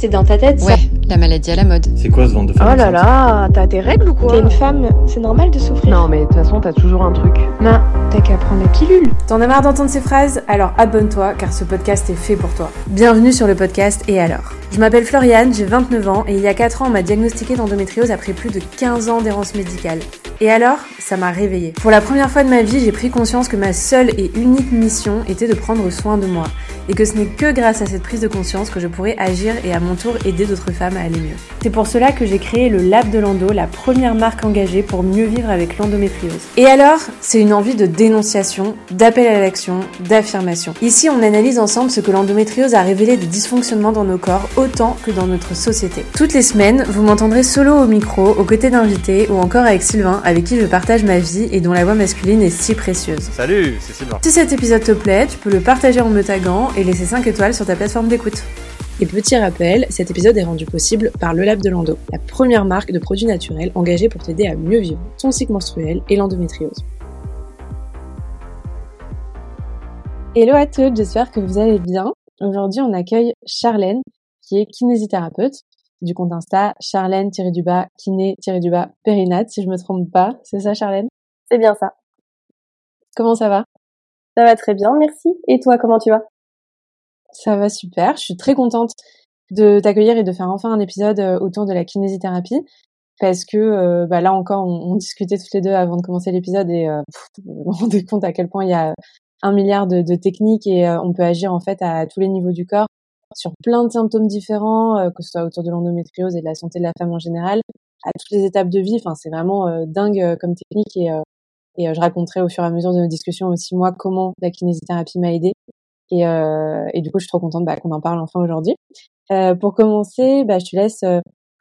c'est dans ta tête, ça. La maladie à la mode. C'est quoi ce ventre de femme Oh là là, t'as tes règles ou quoi T'es une femme, c'est normal de souffrir. Non mais de toute façon t'as toujours un truc. Non, t'as qu'à prendre la pilule. T'en as marre d'entendre ces phrases? Alors abonne-toi car ce podcast est fait pour toi. Bienvenue sur le podcast Et alors? Je m'appelle Floriane, j'ai 29 ans et il y a 4 ans on m'a diagnostiqué d'endométriose après plus de 15 ans d'errance médicale. Et alors? Ça m'a réveillée. Pour la première fois de ma vie, j'ai pris conscience que ma seule et unique mission était de prendre soin de moi. Et que ce n'est que grâce à cette prise de conscience que je pourrais agir et à mon tour aider d'autres femmes à aller mieux. C'est pour cela que j'ai créé le Lab de l'Endo, la première marque engagée pour mieux vivre avec l'endométriose. Et alors, c'est une envie de dénonciation, d'appel à l'action, d'affirmation. Ici, on analyse ensemble ce que l'endométriose a révélé des dysfonctionnements dans nos corps autant que dans notre société. Toutes les semaines, vous m'entendrez solo au micro, aux côtés d'invités ou encore avec Sylvain, avec qui je partage ma vie et dont la voix masculine est si précieuse. Salut, c'est Sylvain. Si cet épisode te plaît, tu peux le partager en me taguant et laisser 5 étoiles sur ta plateforme d'écoute. Et petit rappel, cet épisode est rendu possible par Le Lab de l'Endo, la première marque de produits naturels engagée pour t'aider à mieux vivre ton cycle menstruel et l'endométriose. Hello à toutes, j'espère que vous allez bien. Aujourd'hui, on accueille Charlène, qui est kinésithérapeute du compte Insta charlène-du-bas kiné-du-bas périnate, si je me trompe pas. C'est ça, Charlène? C'est bien ça. Comment ça va? Ça va très bien, merci. Et toi, comment tu vas? Ça va super. Je suis très contente de t'accueillir et de faire enfin un épisode euh, autour de la kinésithérapie parce que euh, bah là encore, on, on, discutait toutes les deux avant de commencer l'épisode et euh, me rendais compte à quel point il y a un milliard de, techniques et euh, on peut agir en fait à tous les niveaux du corps sur plein de symptômes différents, que ce soit autour de l'endométriose et de la santé de la femme en général, à toutes les étapes de vie. Enfin, c'est vraiment dingue comme technique et, et je raconterai au fur et à mesure de nos discussions aussi moi comment la kinésithérapie m'a aidée. Et, et, du coup, je suis trop contente bah, qu'on en parle enfin aujourd'hui. pour commencer, bah, je te laisse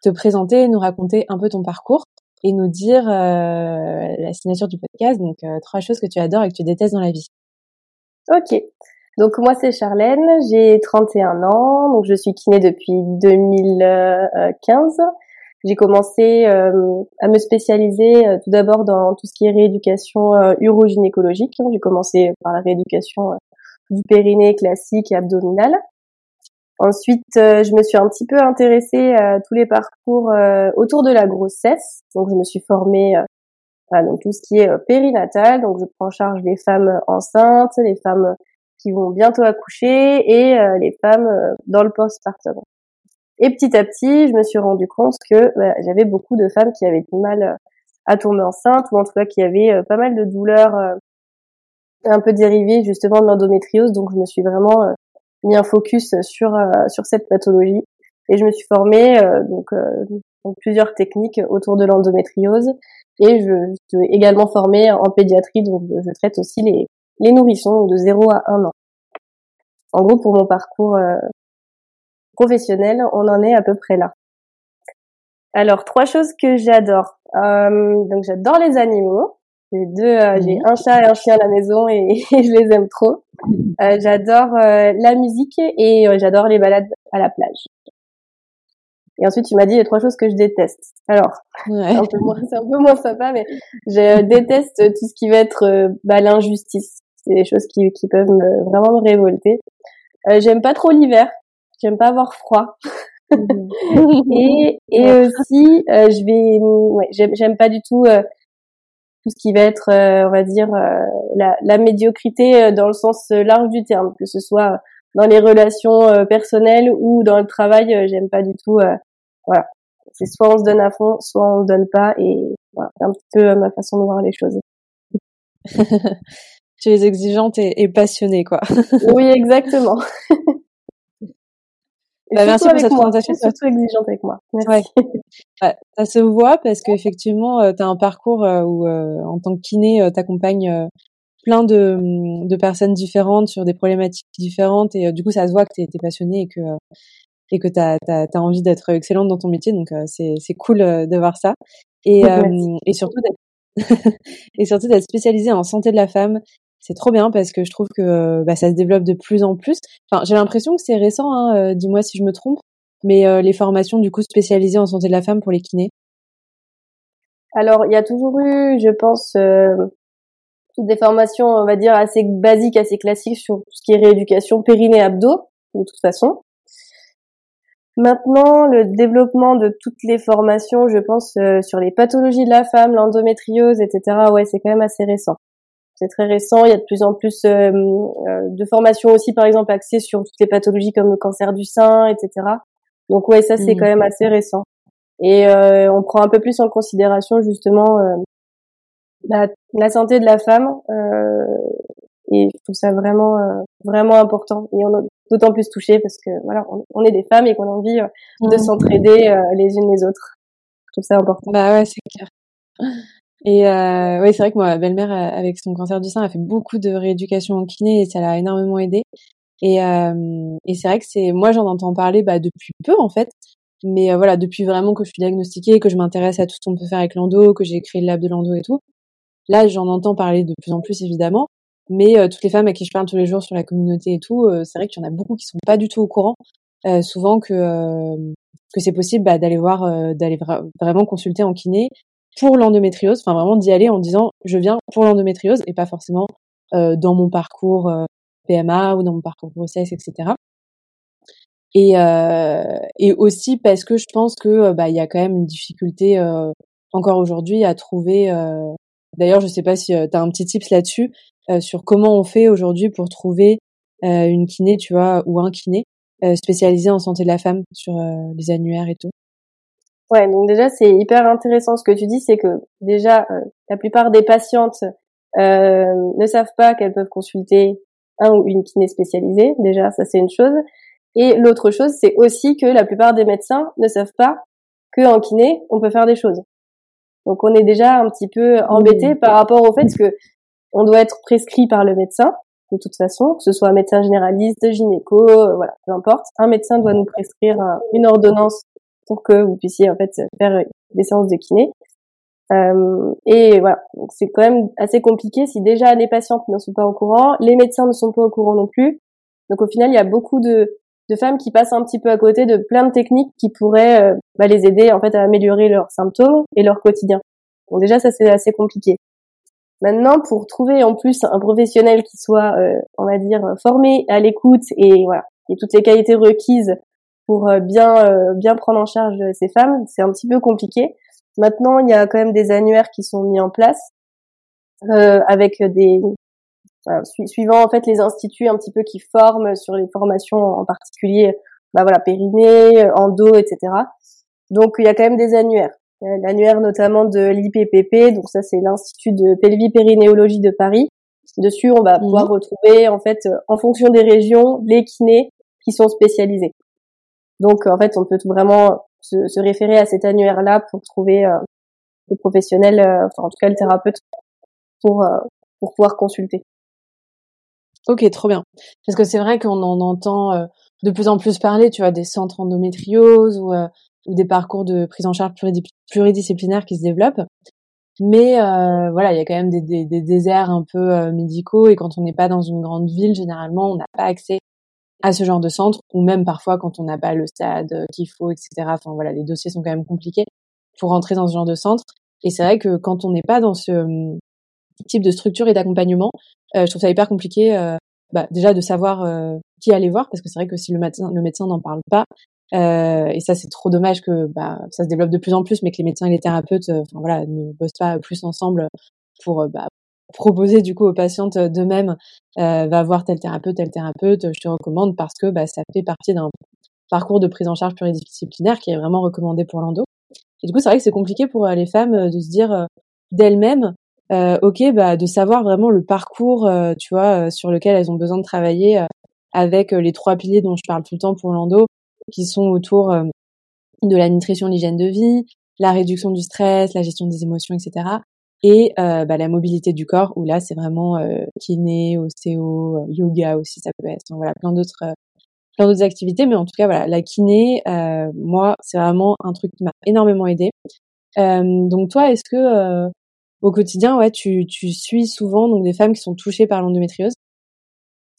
te présenter, nous raconter un peu ton parcours et nous dire la signature du podcast. Donc, trois choses que tu adores et que tu détestes dans la vie. Ok. Donc moi c'est Charlène, j'ai 31 ans, donc je suis kiné depuis 2015. J'ai commencé euh, à me spécialiser euh, tout d'abord dans tout ce qui est rééducation euh, urogynécologique. J'ai commencé par la rééducation du périnée classique et abdominal. Ensuite, je me suis un petit peu intéressée à tous les parcours autour de la grossesse. Donc je me suis formée voilà, donc tout ce qui est périnatal, donc je prends en charge les femmes enceintes, les femmes qui vont bientôt accoucher et euh, les femmes euh, dans le postpartum. Et petit à petit, je me suis rendu compte que bah, j'avais beaucoup de femmes qui avaient du mal euh, à tomber enceinte ou en tout cas qui avaient pas mal de douleurs un peu dérivées justement de l'endométriose. Donc je me suis vraiment mis un focus sur sur cette pathologie et je me suis formée donc, donc plusieurs techniques autour de l'endométriose et je, suis également formée en pédiatrie donc je traite aussi les les nourrissons de 0 à 1 an. En gros, pour mon parcours euh, professionnel, on en est à peu près là. Alors, trois choses que j'adore. Euh, donc, j'adore les animaux. J'ai deux, euh, j'ai un chat et un chien à la maison et, et je les aime trop. Euh, j'adore euh, la musique et euh, j'adore les balades à la plage. Et ensuite, tu m'as dit les trois choses que je déteste. Alors, ouais. c'est un peu moins, c'est un peu moins sympa, mais je déteste tout ce qui va être bah, l'injustice. C'est des choses qui, qui peuvent me, vraiment me révolter. Euh, j'aime pas trop l'hiver. J'aime pas avoir froid. et, et aussi, euh, je vais, ouais, j'aime, j'aime pas du tout euh, tout ce qui va être, euh, on va dire, euh, la, la, médiocrité dans le sens large du terme, que ce soit dans les relations personnelles ou dans le travail. j'aime pas du tout. voilà, c'est soit on se donne à fond, soit on se donne pas, et voilà, c'est un petit peu ma façon de voir les choses. tu es exigeante et, et passionnée, quoi. oui, exactement. Bah, merci pour cette moi. présentation. Surtout exigeante avec moi. Merci. Ouais. ouais. ça se voit parce qu'effectivement, euh, tu as un parcours euh, où, euh, en tant que kiné, euh, tu accompagnes plein de, de, personnes différentes sur des problématiques différentes et du coup, ça se voit que tu es, passionnée et que et que tu as, as, as, envie d'être excellente dans ton métier. Donc, c'est cool de voir ça. Et, et surtout d'être et surtout d'être spécialisée en santé de la femme c'est trop bien parce que je trouve que bah, ça se développe de plus en plus. Enfin, j'ai l'impression que c'est récent, hein, euh, dis-moi si je me trompe, mais euh, les formations du coup spécialisées en santé de la femme pour les kinés. Alors, il y a toujours eu, je pense, euh, toutes des formations, on va dire, assez basiques, assez classiques sur tout ce qui est rééducation périnée abdos, de toute façon. Maintenant, le développement de toutes les formations, je pense, sur les pathologies de la femme, l'endométriose, etc., ouais, c'est quand même assez récent. C'est très récent. Il y a de plus en plus de formations aussi, par exemple, axées sur toutes les pathologies comme le cancer du sein, etc. Donc ouais, ça c'est mmh. quand même assez récent. Et euh, on prend un peu plus en considération justement euh, la, la, santé de la femme. Euh, et je trouve ça vraiment vraiment important. Et on est d'autant plus touché parce que voilà, on, est des femmes et qu'on a envie de mmh. s'entraider les unes les autres. Je trouve ça important. Bah ouais, c'est clair. Et euh, oui, c'est vrai que moi, ma belle-mère, avec son cancer du sein, a fait beaucoup de rééducation en kiné et ça l'a énormément aidée. Et, euh, et c'est vrai que c'est, moi, j'en entends parler bah, depuis peu en fait. Mais euh, voilà, depuis vraiment que je suis diagnostiquée, que je m'intéresse à tout ce qu'on peut faire avec l'endo, que j'ai créé le lab de l'endo et tout, là, j'en entends parler de plus en plus évidemment. Mais euh, toutes les femmes à qui je parle tous les jours sur la communauté et tout, c'est vrai qu'il y en a beaucoup qui sont pas du tout au courant, souvent que que c'est possible bah, d'aller voir, d'aller vraiment consulter en kiné pour l'endométriose, enfin vraiment d'y aller en disant je viens pour l'endométriose et pas forcément dans mon parcours PMA ou dans mon parcours grossesse, etc. Et, euh, et aussi parce que je pense que euh, bah il y a quand même une difficulté euh, encore aujourd'hui à trouver. Euh, D'ailleurs, je sais pas si euh, tu as un petit tips là-dessus sur comment on fait aujourd'hui pour trouver une kiné, tu vois, ou un kiné spécialisé en santé de la femme sur les annuaires et tout. Ouais, donc déjà c'est hyper intéressant ce que tu dis, c'est que déjà la plupart des patientes ne savent pas qu'elles peuvent consulter un ou une kiné spécialisée. Déjà, ça c'est une chose. Et l'autre chose, c'est aussi que la plupart des médecins ne savent pas que en kiné, on peut faire des choses. Donc on est déjà un petit peu embêté par rapport au fait que on doit être prescrit par le médecin de toute façon, que ce soit un médecin généraliste, gynéco, euh, voilà, peu importe. Un médecin doit nous prescrire euh, une ordonnance pour que vous puissiez en fait faire des séances de kiné. Euh, et voilà, c'est quand même assez compliqué si déjà les patientes ne sont pas au courant, les médecins ne sont pas au courant non plus. Donc au final, il y a beaucoup de, de femmes qui passent un petit peu à côté de plein de techniques qui pourraient euh, bah, les aider en fait à améliorer leurs symptômes et leur quotidien. Donc déjà ça c'est assez compliqué. Maintenant pour trouver en plus un professionnel qui soit euh, on va dire formé à l'écoute et voilà, et toutes les qualités requises pour bien bien prendre en charge ces femmes, c'est un petit peu compliqué. Maintenant, il y a quand même des annuaires qui sont mis en place euh, avec des suivant en fait les instituts un petit peu qui forment sur les formations en particulier, bah voilà périnée, endo, etc. Donc il y a quand même des annuaires. L'annuaire notamment de l'IPPP, donc ça c'est l'institut de pelvipérinéologie de Paris. Dessus, on va mhm. pouvoir retrouver en fait en fonction des régions les kinés qui sont spécialisés. Donc en fait, on peut vraiment se, référer à cet annuaire-là pour trouver euh, le professionnel, euh, enfin en tout cas le thérapeute, pour euh, pour pouvoir consulter. Ok, trop bien. Parce que c'est vrai qu'on en entend de plus en plus parler, tu vois, des centres endométriose ou, ou des parcours de prise en charge pluridisciplinaires qui se développent. Mais euh, voilà, il y a quand même des, déserts un peu médicaux et quand on n'est pas dans une grande ville, généralement, on n'a pas accès à ce genre de centre, ou même parfois quand on n'a pas le stade euh, qu'il faut, etc. Enfin voilà, les dossiers sont quand même compliqués pour rentrer dans ce genre de centre. Et c'est vrai que quand on n'est pas dans ce hum, type de structure et d'accompagnement, euh, je trouve ça hyper compliqué euh, bah, déjà de savoir qui aller voir, parce que c'est vrai que si le médecin le médecin n'en parle pas, et ça c'est trop dommage que bah, ça se développe de plus en plus, mais que les médecins et les thérapeutes, enfin voilà, ne bossent pas plus ensemble pour bah, proposer du coup aux patientes d'eux-mêmes, euh, va voir tel thérapeute, tel thérapeute, je te recommande parce que bah, ça fait partie d'un parcours de prise en charge pluridisciplinaire qui est vraiment recommandé pour l'endo. Et du coup, c'est vrai que c'est compliqué pour euh, les femmes euh, de se dire euh, d'elles-mêmes, ok, bah, de savoir vraiment le parcours, tu vois, sur lequel elles ont besoin de travailler avec les trois piliers dont je parle tout le temps pour l'endo, qui sont autour de la nutrition, l'hygiène de vie, la réduction du stress, la gestion des émotions, etc et euh, bah, la mobilité du corps où là c'est vraiment euh, kiné, ostéo, euh, yoga aussi ça peut être, voilà plein d'autres euh, plein d'autres activités, mais en tout cas voilà la kiné, moi c'est vraiment un truc qui m'a énormément aidé. donc toi est-ce que au quotidien ouais tu, tu suis souvent donc des femmes qui sont touchées par l'endométriose?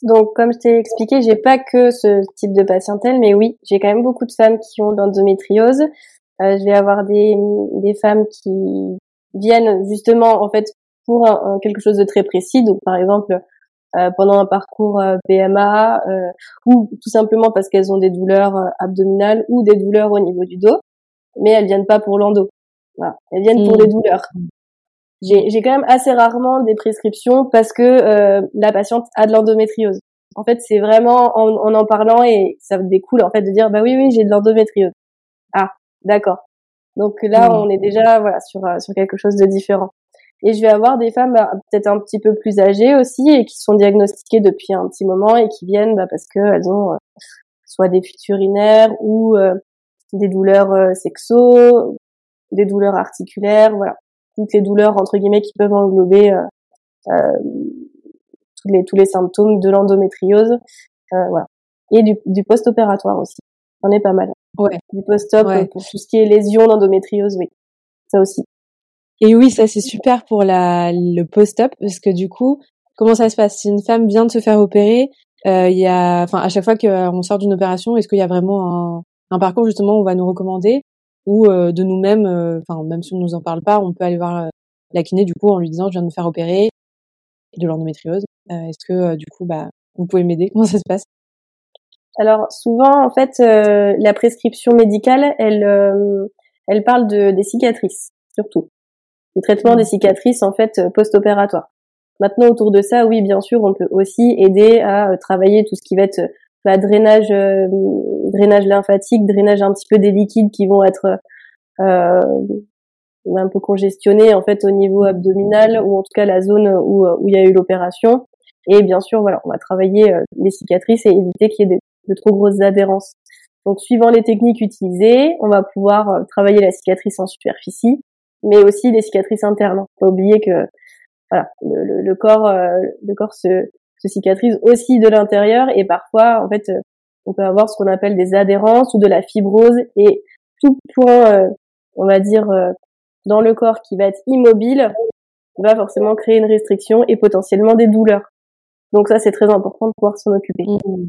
Donc, comme je t'ai expliqué, j'ai pas que ce type de patientèle, mais oui, j'ai quand même beaucoup de femmes qui ont l'endométriose. Euh, je vais avoir des, des femmes qui, viennent justement en fait pour quelque chose de très précis. Donc par exemple pendant un parcours PMA ou tout simplement parce qu'elles ont des douleurs abdominales ou des douleurs au niveau du dos, mais elles viennent pas pour l'endo. Voilà. Elles viennent pour des mmh. douleurs. J'ai quand même assez rarement des prescriptions parce que la patiente a de l'endométriose. En fait, c'est vraiment en, en, en parlant et ça découle en fait de dire bah oui oui j'ai de l'endométriose. Ah d'accord. Donc là mmh. on est déjà voilà sur euh, sur quelque chose de différent. Et je vais avoir des femmes bah, peut-être un petit peu plus âgées aussi et qui sont diagnostiquées depuis un petit moment et qui viennent bah, parce qu'elles ont euh, soit des fuites urinaires ou euh, des douleurs sexo, des douleurs articulaires, voilà, toutes les douleurs entre guillemets qui peuvent englober tous les tous les symptômes de l'endométriose, euh, voilà, et du, du post-opératoire aussi. On est pas mal. Ouais. Du post-op pour tout ce qui est lésions d'endométriose, oui, ça aussi. Et oui, ça c'est super pour la le post-op parce que du coup, comment ça se passe? Si une femme vient de se faire opérer, euh, il y a, enfin, à chaque fois qu'on sort d'une opération, est-ce qu'il y a vraiment un, un, parcours justement où on va nous recommander? Ou euh, de nous-mêmes, euh, enfin, même si on nous en parle pas, on peut aller voir la kiné du coup en lui disant je viens de me faire opérer de l'endométriose. Euh, est-ce que euh, du coup, bah, vous pouvez m'aider? Comment ça se passe? Alors souvent, en fait, euh, la prescription médicale, elle, elle parle de des cicatrices surtout, le traitement des cicatrices en fait post-opératoire. Maintenant, autour de ça, oui, bien sûr, on peut aussi aider à travailler tout ce qui va être bah, drainage, drainage lymphatique, drainage un petit peu des liquides qui vont être euh, un peu congestionnés en fait au niveau abdominal ou en tout cas la zone où, où il y a eu l'opération. Et bien sûr, voilà, on va travailler euh, les cicatrices et éviter qu'il y ait de, trop grosses adhérences. Donc, suivant les techniques utilisées, on va pouvoir euh, travailler la cicatrice en superficie, mais aussi les cicatrices internes. Faut pas oublier que voilà, le, le, corps, euh, le corps se, se cicatrise aussi de l'intérieur et parfois, en fait, on peut avoir ce qu'on appelle des adhérences ou de la fibrose et tout point, on va dire, dans le corps qui va être immobile va forcément créer une restriction et potentiellement des douleurs. Donc ça, c'est très important de pouvoir s'en occuper. Mmh.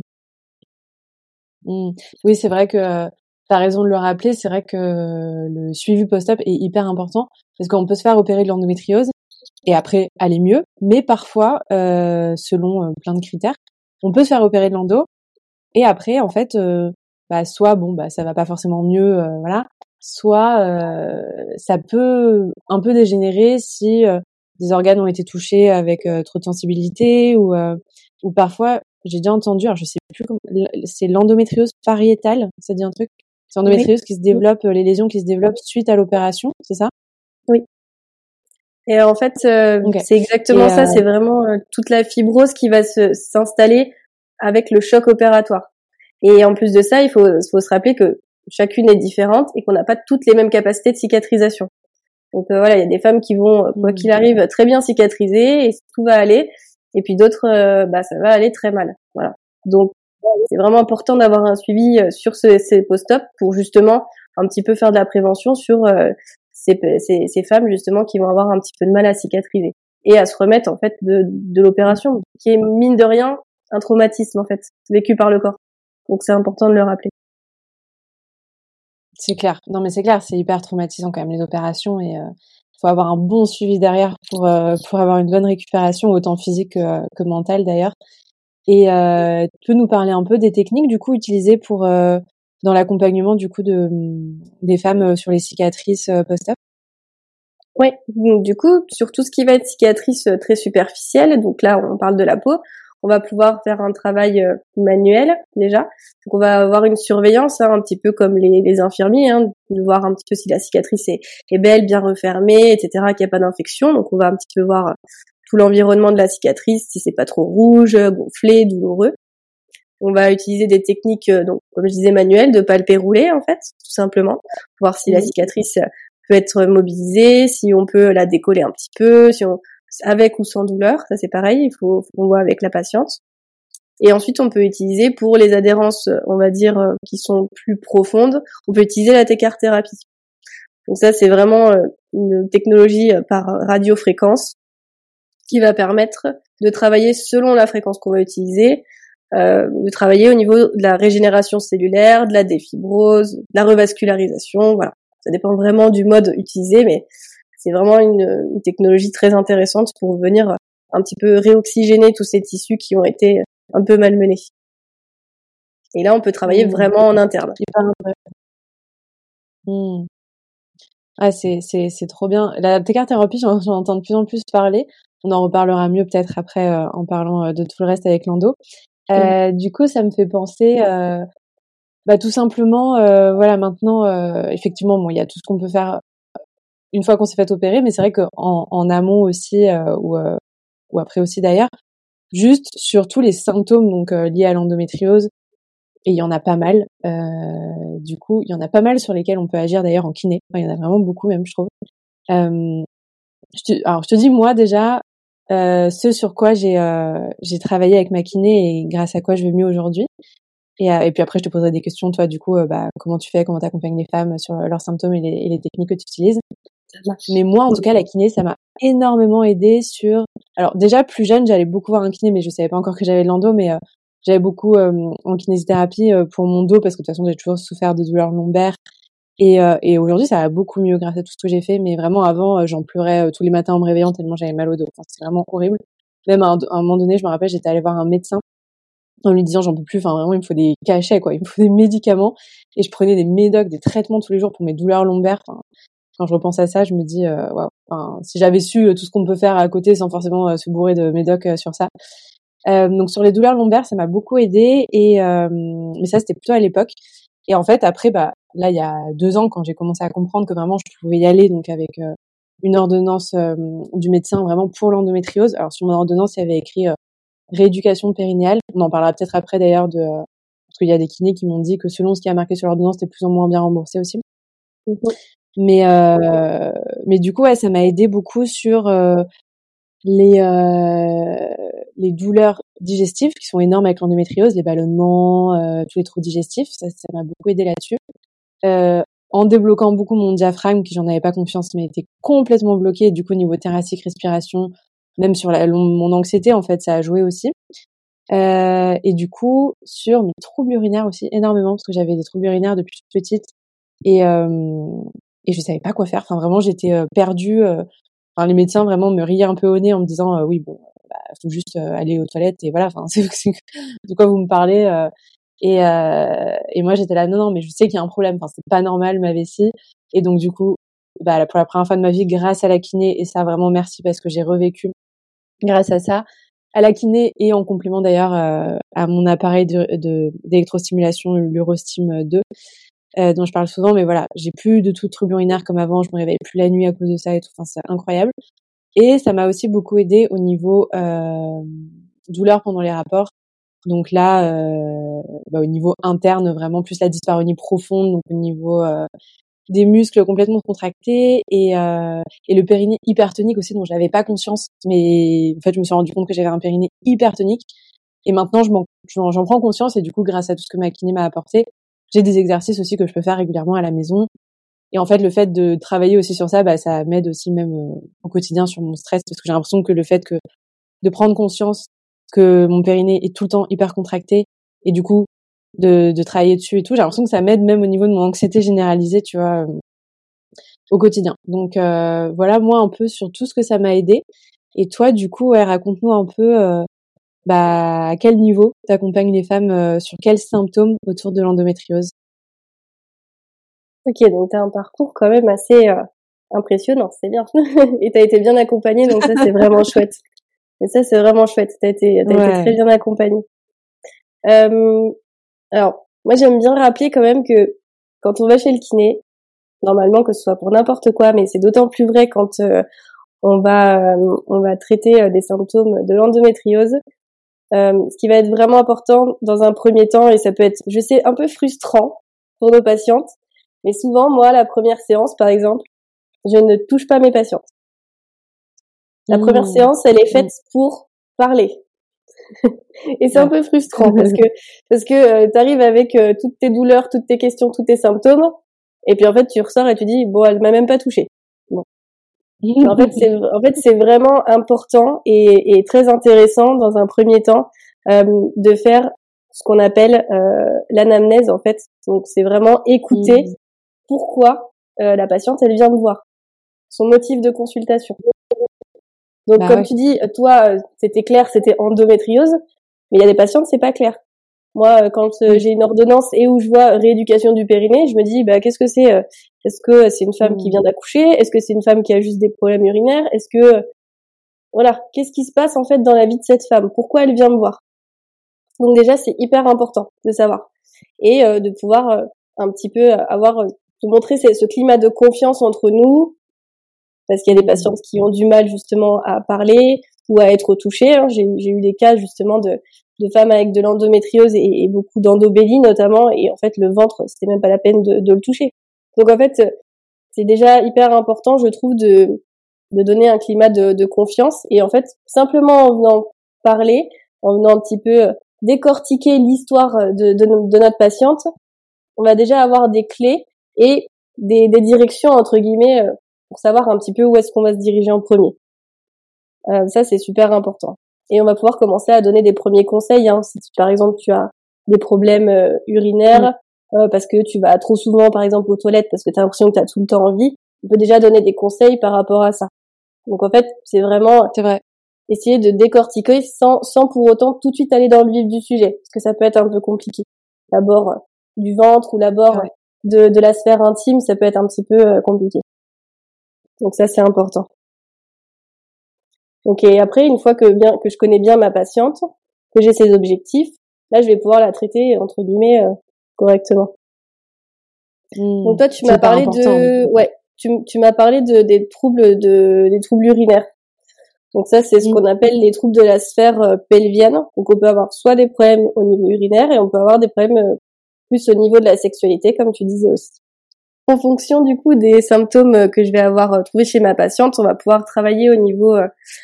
Mmh. Oui, c'est vrai que tu as raison de le rappeler. C'est vrai que le suivi post-op est hyper important parce qu'on peut se faire opérer de l'endométriose et après aller mieux. Mais parfois, euh, selon plein de critères, on peut se faire opérer de l'endo et après, en fait, euh, bah, soit bon, bah ça va pas forcément mieux, euh, voilà. Soit ça peut un peu dégénérer si des organes ont été touchés avec trop de sensibilité ou ou parfois j'ai déjà entendu alors je sais plus comment c'est l'endométriose pariétale ça dit un truc? C'est l'endométriose qui se développe euh, les lésions qui se développent suite à l'opération c'est ça? Oui. Et en fait c'est exactement ça c'est vraiment toute la fibrose qui va s'installer avec le choc opératoire. Et en plus de ça il faut faut se rappeler que chacune est différente et qu'on n'a pas toutes les mêmes capacités de cicatrisation. Donc euh, voilà, il y a des femmes qui vont, euh, quoi mmh. qu'il arrive, très bien cicatriser et tout va aller. Et puis d'autres, euh, bah ça va aller très mal. Voilà. Donc c'est vraiment important d'avoir un suivi sur ce, ces post-op pour justement un petit peu faire de la prévention sur ces, ces, ces, femmes justement qui vont avoir un petit peu de mal à cicatriser et à se remettre en fait de, de l'opération qui est mine de rien un traumatisme en fait vécu par le corps. Donc c'est important de le rappeler. C'est clair. Non, mais c'est clair, c'est hyper traumatisant quand même les opérations et euh, faut avoir un bon suivi derrière pour euh, pour avoir une bonne récupération autant physique que, que mentale d'ailleurs. Et euh, tu peux nous parler un peu des techniques du coup utilisées pour euh, dans l'accompagnement du coup de des femmes sur les cicatrices post-op? Oui, donc du coup sur tout ce qui va être cicatrice très superficielle, donc là on parle de la peau, on va pouvoir faire un travail manuel déjà. Donc on va avoir une surveillance, hein, un petit peu comme les, les infirmiers, hein, de voir un petit peu si la cicatrice est, est belle, bien refermée, etc., qu'il n'y a pas d'infection. Donc on va un petit peu voir tout l'environnement de la cicatrice, si c'est pas trop rouge, gonflé, douloureux. On va utiliser des techniques, euh, donc comme je disais, manuelles, de palper rouler en fait, tout simplement, voir si la cicatrice peut être mobilisée, si on peut la décoller un petit peu, si on, avec ou sans douleur, ça c'est pareil, il faut, qu'on voit avec la patiente. Et ensuite, on peut utiliser pour les adhérences, on va dire, euh, qui sont plus profondes, on peut utiliser la thérapie. Donc ça, c'est vraiment euh, une technologie euh, par radiofréquence qui va permettre de travailler selon la fréquence qu'on va utiliser, euh, de travailler au niveau de la régénération cellulaire, de la défibrose, de la revascularisation, voilà. Ça dépend vraiment du mode utilisé, mais c'est vraiment une, technologie très intéressante pour venir un petit peu réoxygéner tous ces tissus qui ont été un peu malmenés. Et là, on peut travailler mmh. vraiment en interne. Mmh. Ah, c'est, c'est, c'est trop bien. La thérapie, j'en, j'en entends de plus en plus parler. On en reparlera mieux peut-être après euh, en parlant euh, de tout le reste avec l'endo. Euh, Du coup, ça me fait penser, bah, tout simplement, voilà, maintenant, effectivement, bon, il y a tout ce qu'on peut faire une fois qu'on s'est fait opérer, mais c'est vrai qu'en en amont aussi, ou, ou après aussi d'ailleurs, juste sur tous les symptômes donc liés à l'endométriose, et il y en a pas mal. Euh, du coup, il y en a pas mal sur lesquels on peut agir d'ailleurs en kiné. il y en a vraiment beaucoup même, je trouve. Euh, je te, alors, je te dis moi déjà, euh, ce sur quoi j'ai euh, j'ai travaillé avec ma kiné et grâce à quoi je vais mieux aujourd'hui. Et, euh, puis après, je te poserai des questions, toi, du coup, euh, bah, comment tu fais, comment tu accompagnes les femmes sur leurs symptômes et les, et les techniques que tu utilises. Mais moi, en tout cas, la kiné, ça m'a énormément aidé sur. Alors déjà, plus jeune, j'allais beaucoup voir un kiné, mais je savais pas encore que j'avais de l'endo, mais j'avais beaucoup euh, en kinésithérapie euh, pour mon dos parce que de toute façon j'ai toujours souffert de douleurs lombaires. Et, euh, et aujourd'hui ça va beaucoup mieux grâce à tout ce que j'ai fait mais vraiment avant j'en pleurais tous les matins en me réveillant tellement j'avais mal au dos. Enfin, c'est vraiment horrible. Même à un, à un, moment donné je me rappelle j'étais allée voir un médecin en lui disant j'en peux plus enfin vraiment il me faut des cachets quoi il me faut des médicaments. Et je prenais des médocs des traitements tous les jours pour mes douleurs lombaires enfin, quand je repense à ça je me dis euh, enfin, si j'avais su tout ce qu'on peut faire à côté sans forcément se bourrer de médocs sur ça euh, donc sur les douleurs lombaires, ça m'a beaucoup aidé. Et euh, mais ça, c'était plutôt à l'époque. Et en fait, après, bah là, il y a deux ans, quand j'ai commencé à comprendre que vraiment je pouvais y aller, donc avec euh, une ordonnance du médecin vraiment pour l'endométriose. Alors sur mon ordonnance, il y avait écrit rééducation périnéale. On en parlera peut-être après d'ailleurs parce qu'il y a des kinés qui m'ont dit que selon ce qui a marqué sur l'ordonnance, c'était plus ou moins bien remboursé aussi. Mmh mais euh, mais du coup, ouais, ça m'a aidé beaucoup sur les euh, les douleurs digestives qui sont énormes avec l'endométriose, les ballonnements, euh, tous les trous digestifs, ça ça m'a beaucoup aidé là-dessus. Euh, en débloquant beaucoup mon diaphragme, qui j'en avais pas confiance, mais était complètement bloqué. du coup, niveau thoracique, respiration, même sur la, mon anxiété, en fait, ça a joué aussi. Euh, et du coup, sur mes troubles urinaires aussi, énormément, parce que j'avais des troubles urinaires depuis toute petite. Et, euh, et je savais pas quoi faire. Enfin, vraiment, j'étais euh, perdue. Euh, enfin, les médecins vraiment me riaient un peu au nez en me disant euh, oui bon bah, faut juste euh, aller aux toilettes et voilà enfin c'est de quoi vous me parlez euh, et et moi j'étais là non non mais je sais qu'il y a un problème. Enfin c'est pas normal ma vessie et donc du coup bah pour la première fois de ma vie grâce à la kiné et ça vraiment merci parce que j'ai revécu grâce à ça. À la kiné et en complément d'ailleurs à mon appareil de d'électrostimulation l'Eurostim 2 euh, dont je parle souvent, mais voilà, j'ai plus de tout trouble urinaire comme avant, je me réveille plus la nuit à cause de ça et tout, enfin c'est incroyable. Et ça m'a aussi beaucoup aidé au niveau euh, douleur pendant les rapports. Donc là, euh, bah, au niveau interne, vraiment plus la dyspareunie profonde, donc au niveau euh, des muscles complètement contractés et, euh, et le périnée hypertonique aussi dont j'avais pas conscience, mais en fait je me suis rendu compte que j'avais un périnée hypertonique et maintenant je j'en prends conscience et du coup grâce à tout ce que ma kiné m'a apporté, j'ai des exercices aussi que je peux faire régulièrement à la maison. Et en fait, le fait de travailler aussi sur ça, bah, ça m'aide aussi même euh, au quotidien sur mon stress, parce que j'ai l'impression que le fait que de prendre conscience que mon périnée est tout le temps hyper contracté, et du coup de, travailler dessus et tout, j'ai l'impression que ça m'aide même au niveau de mon anxiété généralisée, tu vois, euh, au quotidien. Donc euh, voilà, moi un peu sur tout ce que ça m'a aidé. Et toi, du coup, raconte-nous un peu bah, à quel niveau tu accompagnes les femmes euh, sur quels symptômes autour de l'endométriose? Ok, donc tu as un parcours quand même assez euh, impressionnant, c'est bien. Et tu as été bien accompagnée, donc ça c'est vraiment chouette. Et ça c'est vraiment chouette, tu as, été, été très bien accompagnée. Euh, alors, moi j'aime bien rappeler quand même que quand on va chez le kiné, normalement que ce soit pour n'importe quoi, mais c'est d'autant plus vrai quand euh, on va on va traiter des symptômes de l'endométriose, euh, ce qui va être vraiment important dans un premier temps, et ça peut être, je sais, un peu frustrant pour nos patientes, mais souvent, moi, la première séance, par exemple, je ne touche pas mes patientes. La mmh. première séance, elle est faite mmh. pour parler. et c'est un peu frustrant parce que parce que euh, tu arrives avec euh, toutes tes douleurs, toutes tes questions, tous tes symptômes, et puis en fait tu ressors et tu dis bon elle m'a même pas touché. Bon, en fait, c'est en fait vraiment important et, et, très intéressant dans un premier temps euh, de faire ce qu'on appelle euh, l'anamnèse en fait. Donc c'est vraiment écouter mmh. pourquoi euh, la patiente elle vient me voir, son motif de consultation. Donc Bah comme ouais. tu dis, toi, euh, c'était clair, c'était endométriose, mais il y a des patientes, c'est pas clair. Moi, quand Oui. j'ai une ordonnance et où je vois rééducation du périnée, je me dis, bah qu'est-ce que c'est euh, Est-ce que c'est une femme qui Mm. vient d'accoucher? Est-ce que c'est une femme qui a juste des problèmes urinaires? Est-ce que voilà, qu'est-ce qui se passe en fait dans la vie de cette femme? Pourquoi elle vient me voir? Donc déjà, c'est hyper important de savoir et euh, de pouvoir euh, un petit peu euh, avoir euh, de montrer ce ce climat de confiance entre nous parce qu'il y a des patientes qui ont du mal justement à parler ou à être touchées. hein. J'ai j'ai eu des cas justement de, de femmes avec de l'endométriose et, et beaucoup d'endobélie notamment, et en fait le ventre c'était même pas la peine de, de le toucher. Donc en fait c'est déjà hyper important, je trouve, de de donner un climat de, de confiance et en fait simplement en venant parler, en venant un petit peu décortiquer l'histoire de, de, de notre patiente, on va déjà avoir des clés et des, des directions entre guillemets euh, pour savoir un petit peu où est-ce qu'on va se diriger en premier. Euh, ça, c'est super important. Et on va pouvoir commencer à donner des premiers conseils. Hein. Si par exemple tu as des problèmes euh, urinaires euh, parce que tu vas trop souvent, par exemple, aux toilettes parce que tu as l'impression que tu as tout le temps envie, on peut déjà donner des conseils par rapport à ça. Donc en fait, c'est vraiment C'est vrai. essayer de décortiquer sans, sans pour autant tout de suite aller dans le vif du sujet, parce que ça peut être un peu compliqué. L'abord euh, du ventre ou l'abord Ouais. de, de la sphère intime, ça peut être un petit peu euh, compliqué. Donc ça, c'est important. Donc et après, une fois que bien que je connais bien ma patiente, que j'ai ses objectifs, là, je vais pouvoir la traiter entre guillemets euh, correctement. Mm. Donc toi, tu m'as parlé de, ouais, tu, tu m'as parlé de des troubles de des troubles urinaires. Donc ça, c'est ce Mm. qu'on appelle les troubles de la sphère euh, pelvienne. Donc on peut avoir soit des problèmes au niveau urinaire et on peut avoir des problèmes euh, plus au niveau de la sexualité, comme tu disais aussi. En fonction du coup des symptômes euh, que je vais avoir trouvés chez ma patiente, on va pouvoir travailler au niveau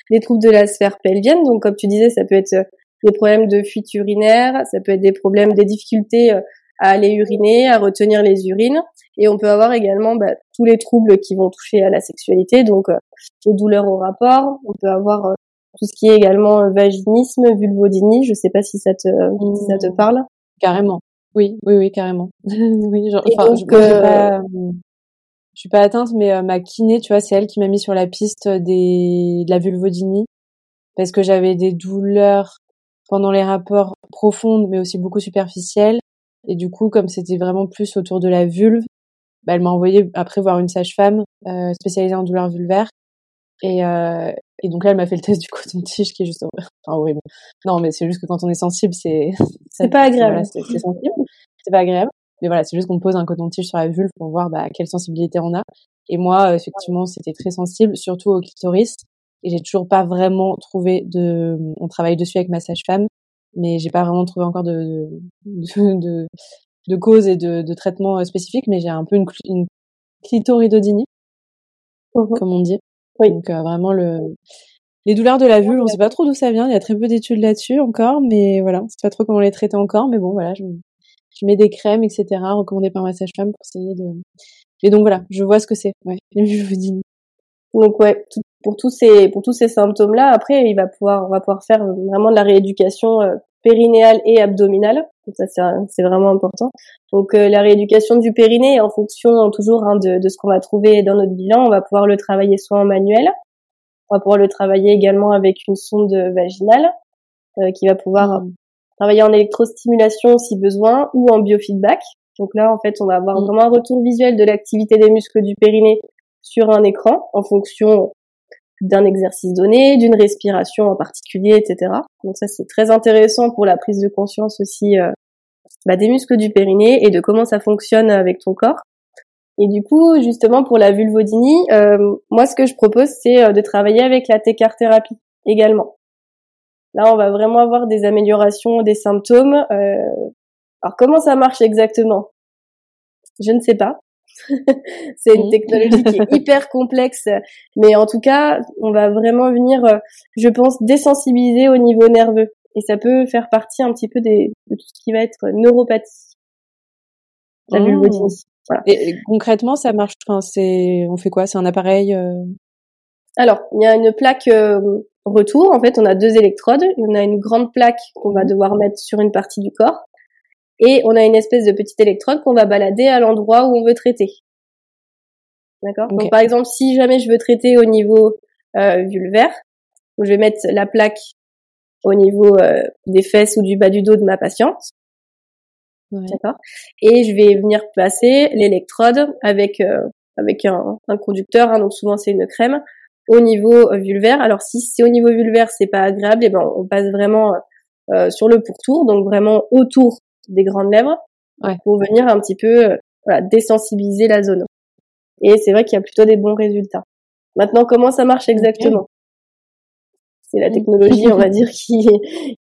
des troubles de la sphère pelvienne. Donc comme tu disais, ça peut être des problèmes de fuite urinaire, ça peut être des problèmes, des difficultés à aller uriner, à retenir les urines. Et on peut avoir également bah, tous les troubles qui vont toucher à la sexualité, donc euh, les douleurs au rapport. On peut avoir euh, tout ce qui est également euh, vaginisme, vulvodynie. Je sais pas si ça te, si ça te Mm. parle. Carrément. Oui, oui, oui, carrément. oui, genre, donc, je, euh, pas, euh, je suis pas atteinte, mais euh, ma kiné, tu vois, c'est elle qui m'a mis sur la piste des, de la vulvodynie parce que j'avais des douleurs pendant les rapports profondes, mais aussi beaucoup superficielles. Et du coup, comme c'était vraiment plus autour de la vulve, bah, elle m'a envoyé après voir une sage-femme euh, spécialisée en douleurs vulvaires. Et, euh, et donc là, elle m'a fait le test du coton-tige, qui est juste horrible. Enfin, horrible. Non, mais c'est juste que quand on est sensible, c'est C'est pas agréable. Voilà, c'est c'est sensible, c'est pas agréable. Mais voilà, c'est juste qu'on pose un coton-tige sur la vulve pour voir bah, quelle sensibilité on a. Et moi, euh, effectivement, c'était très sensible, surtout au clitoris. Et j'ai toujours pas vraiment trouvé de. On travaille dessus avec ma sage-femme, mais j'ai pas vraiment trouvé encore de de, de, de cause et de, de traitement euh, spécifique. Mais j'ai un peu une, une clitoridodynie, Mhm. comme on dit. Oui. Donc euh, vraiment le les douleurs de la vulve, on sait pas trop d'où ça vient. Il y a très peu d'études là-dessus encore, mais voilà, on sait pas trop comment les traiter encore. Mais bon, voilà, je, je mets des crèmes, etc. recommandées par ma sage-femme pour essayer de. Et donc voilà, je vois ce que c'est. Ouais, les vulvodynies. Donc ouais, tout- pour tous ces pour tous ces symptômes là, après il va pouvoir on va pouvoir faire vraiment de la rééducation euh, périnéale et abdominale. Donc ça c'est vraiment important. Donc euh, la rééducation du périnée en fonction toujours hein, de de ce qu'on va trouver dans notre bilan, on va pouvoir le travailler soit en manuel, on va pouvoir le travailler également avec une sonde vaginale euh, qui va pouvoir Mm. travailler en électrostimulation si besoin ou en biofeedback. Donc là, en fait, on va avoir Mm. vraiment un retour visuel de l'activité des muscles du périnée sur un écran en fonction d'un exercice donné, d'une respiration en particulier, etc. Donc ça, c'est très intéressant pour la prise de conscience aussi euh, bah, des muscles du périnée et de comment ça fonctionne avec ton corps. Et du coup, justement, pour la vulvodynie, euh, moi, ce que je propose, c'est euh, de travailler avec la thérapie également. Là, on va vraiment avoir des améliorations des symptômes. Euh, alors, comment ça marche exactement? Je ne sais pas. c'est une Mm. technologie qui est hyper complexe, mais en tout cas, on va vraiment venir, euh, je pense, désensibiliser au niveau nerveux. Et ça peut faire partie un petit peu des, de tout ce qui va être neuropathie. La Mm. vulvodynie. Voilà. Et, et concrètement, ça marche. Enfin, c'est. On fait quoi? C'est un appareil. euh, Alors, il y a une plaque euh, retour. En fait, on a deux électrodes. On a une grande plaque qu'on va devoir mettre sur une partie du corps. Et on a une espèce de petite électrode qu'on va balader à l'endroit où on veut traiter. D'accord? Donc, par exemple, si jamais je veux traiter au niveau euh, vulvaire, je vais mettre la plaque au niveau des fesses ou du bas du dos de ma patiente. D'accord? Et je vais venir placer l'électrode avec avec un, un conducteur, hein, donc souvent c'est une crème, au niveau vulvaire. Alors si c'est au niveau vulvaire, c'est pas agréable, et eh ben on passe vraiment euh, sur le pourtour, donc vraiment autour des grandes lèvres, pour venir un petit peu voilà, désensibiliser la zone. Et c'est vrai qu'il y a plutôt des bons résultats. Maintenant, comment ça marche exactement? C'est la technologie, on va dire, qui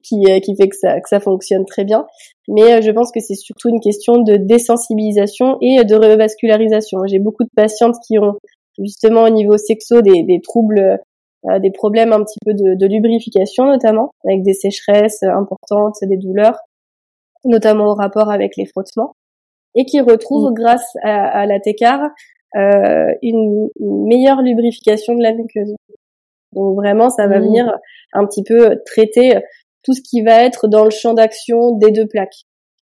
qui, euh, qui fait que ça que ça fonctionne très bien. Mais euh, je pense que c'est surtout une question de désensibilisation et de revascularisation. J'ai beaucoup de patientes qui ont justement au niveau sexo des, des troubles, euh, des problèmes un petit peu de, de, lubrification notamment, avec des sécheresses importantes, des douleurs, notamment au rapport avec les frottements, et qui retrouvent mm. grâce à, à la TECAR euh, une, meilleure lubrification de la muqueuse. Donc vraiment, ça va mm. venir un petit peu traiter tout ce qui va être dans le champ d'action des deux plaques.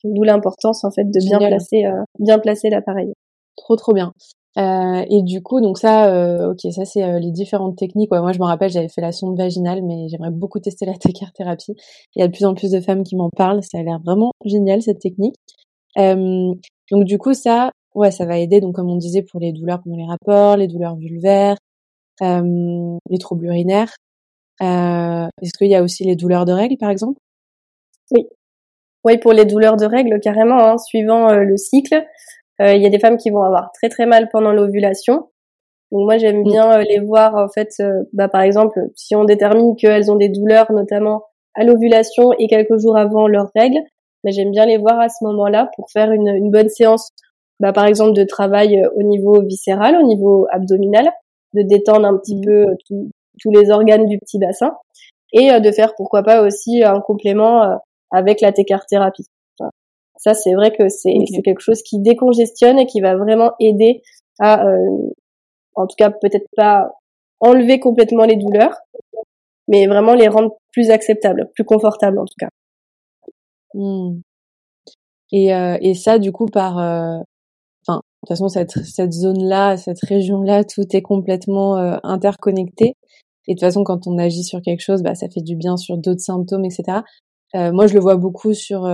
D'où l'importance en fait de bien placer, euh, bien placer l'appareil. Trop trop bien. Euh, et du coup, donc ça, euh, ok, ça c'est euh, les différentes techniques. moi, je me rappelle, j'avais fait la sonde vaginale, mais j'aimerais beaucoup tester la thérapie. Il y a de plus en plus de femmes qui m'en parlent. Ça a l'air vraiment génial cette technique. donc du coup, ça, ouais, ça va aider. Donc comme on disait pour les douleurs pendant les rapports, les douleurs vulvaires, les troubles urinaires. Est-ce qu'il y a aussi les douleurs de règles, par exemple? Oui. Oui, pour les douleurs de règles, carrément, hein, suivant le cycle. Euh, il y a des femmes qui vont avoir très très mal pendant l'ovulation. Donc moi j'aime mm. bien euh, les voir en fait, euh, bah, par exemple si on détermine qu'elles ont des douleurs notamment à l'ovulation et quelques jours avant leurs règles, bah, j'aime bien les voir à ce moment-là pour faire une, une bonne séance, bah, par exemple de travail au niveau viscéral, au niveau abdominal, de détendre un petit mm. peu tous les organes du petit bassin et de faire pourquoi pas aussi un complément avec la thérapie. Ça, c'est vrai que c'est quelque chose qui décongestionne et qui va vraiment aider à, euh, en tout cas, peut-être pas enlever complètement les douleurs, mais vraiment les rendre plus acceptables, plus confortables en tout cas. Hmm. Et, euh, et ça, du coup, par, euh, enfin, de toute façon, cette, cette zone-là, cette région-là, tout est complètement euh, interconnecté. Et de toute façon, quand on agit sur quelque chose, bah, ça fait du bien sur d'autres symptômes, etc. Euh, moi, je le vois beaucoup sur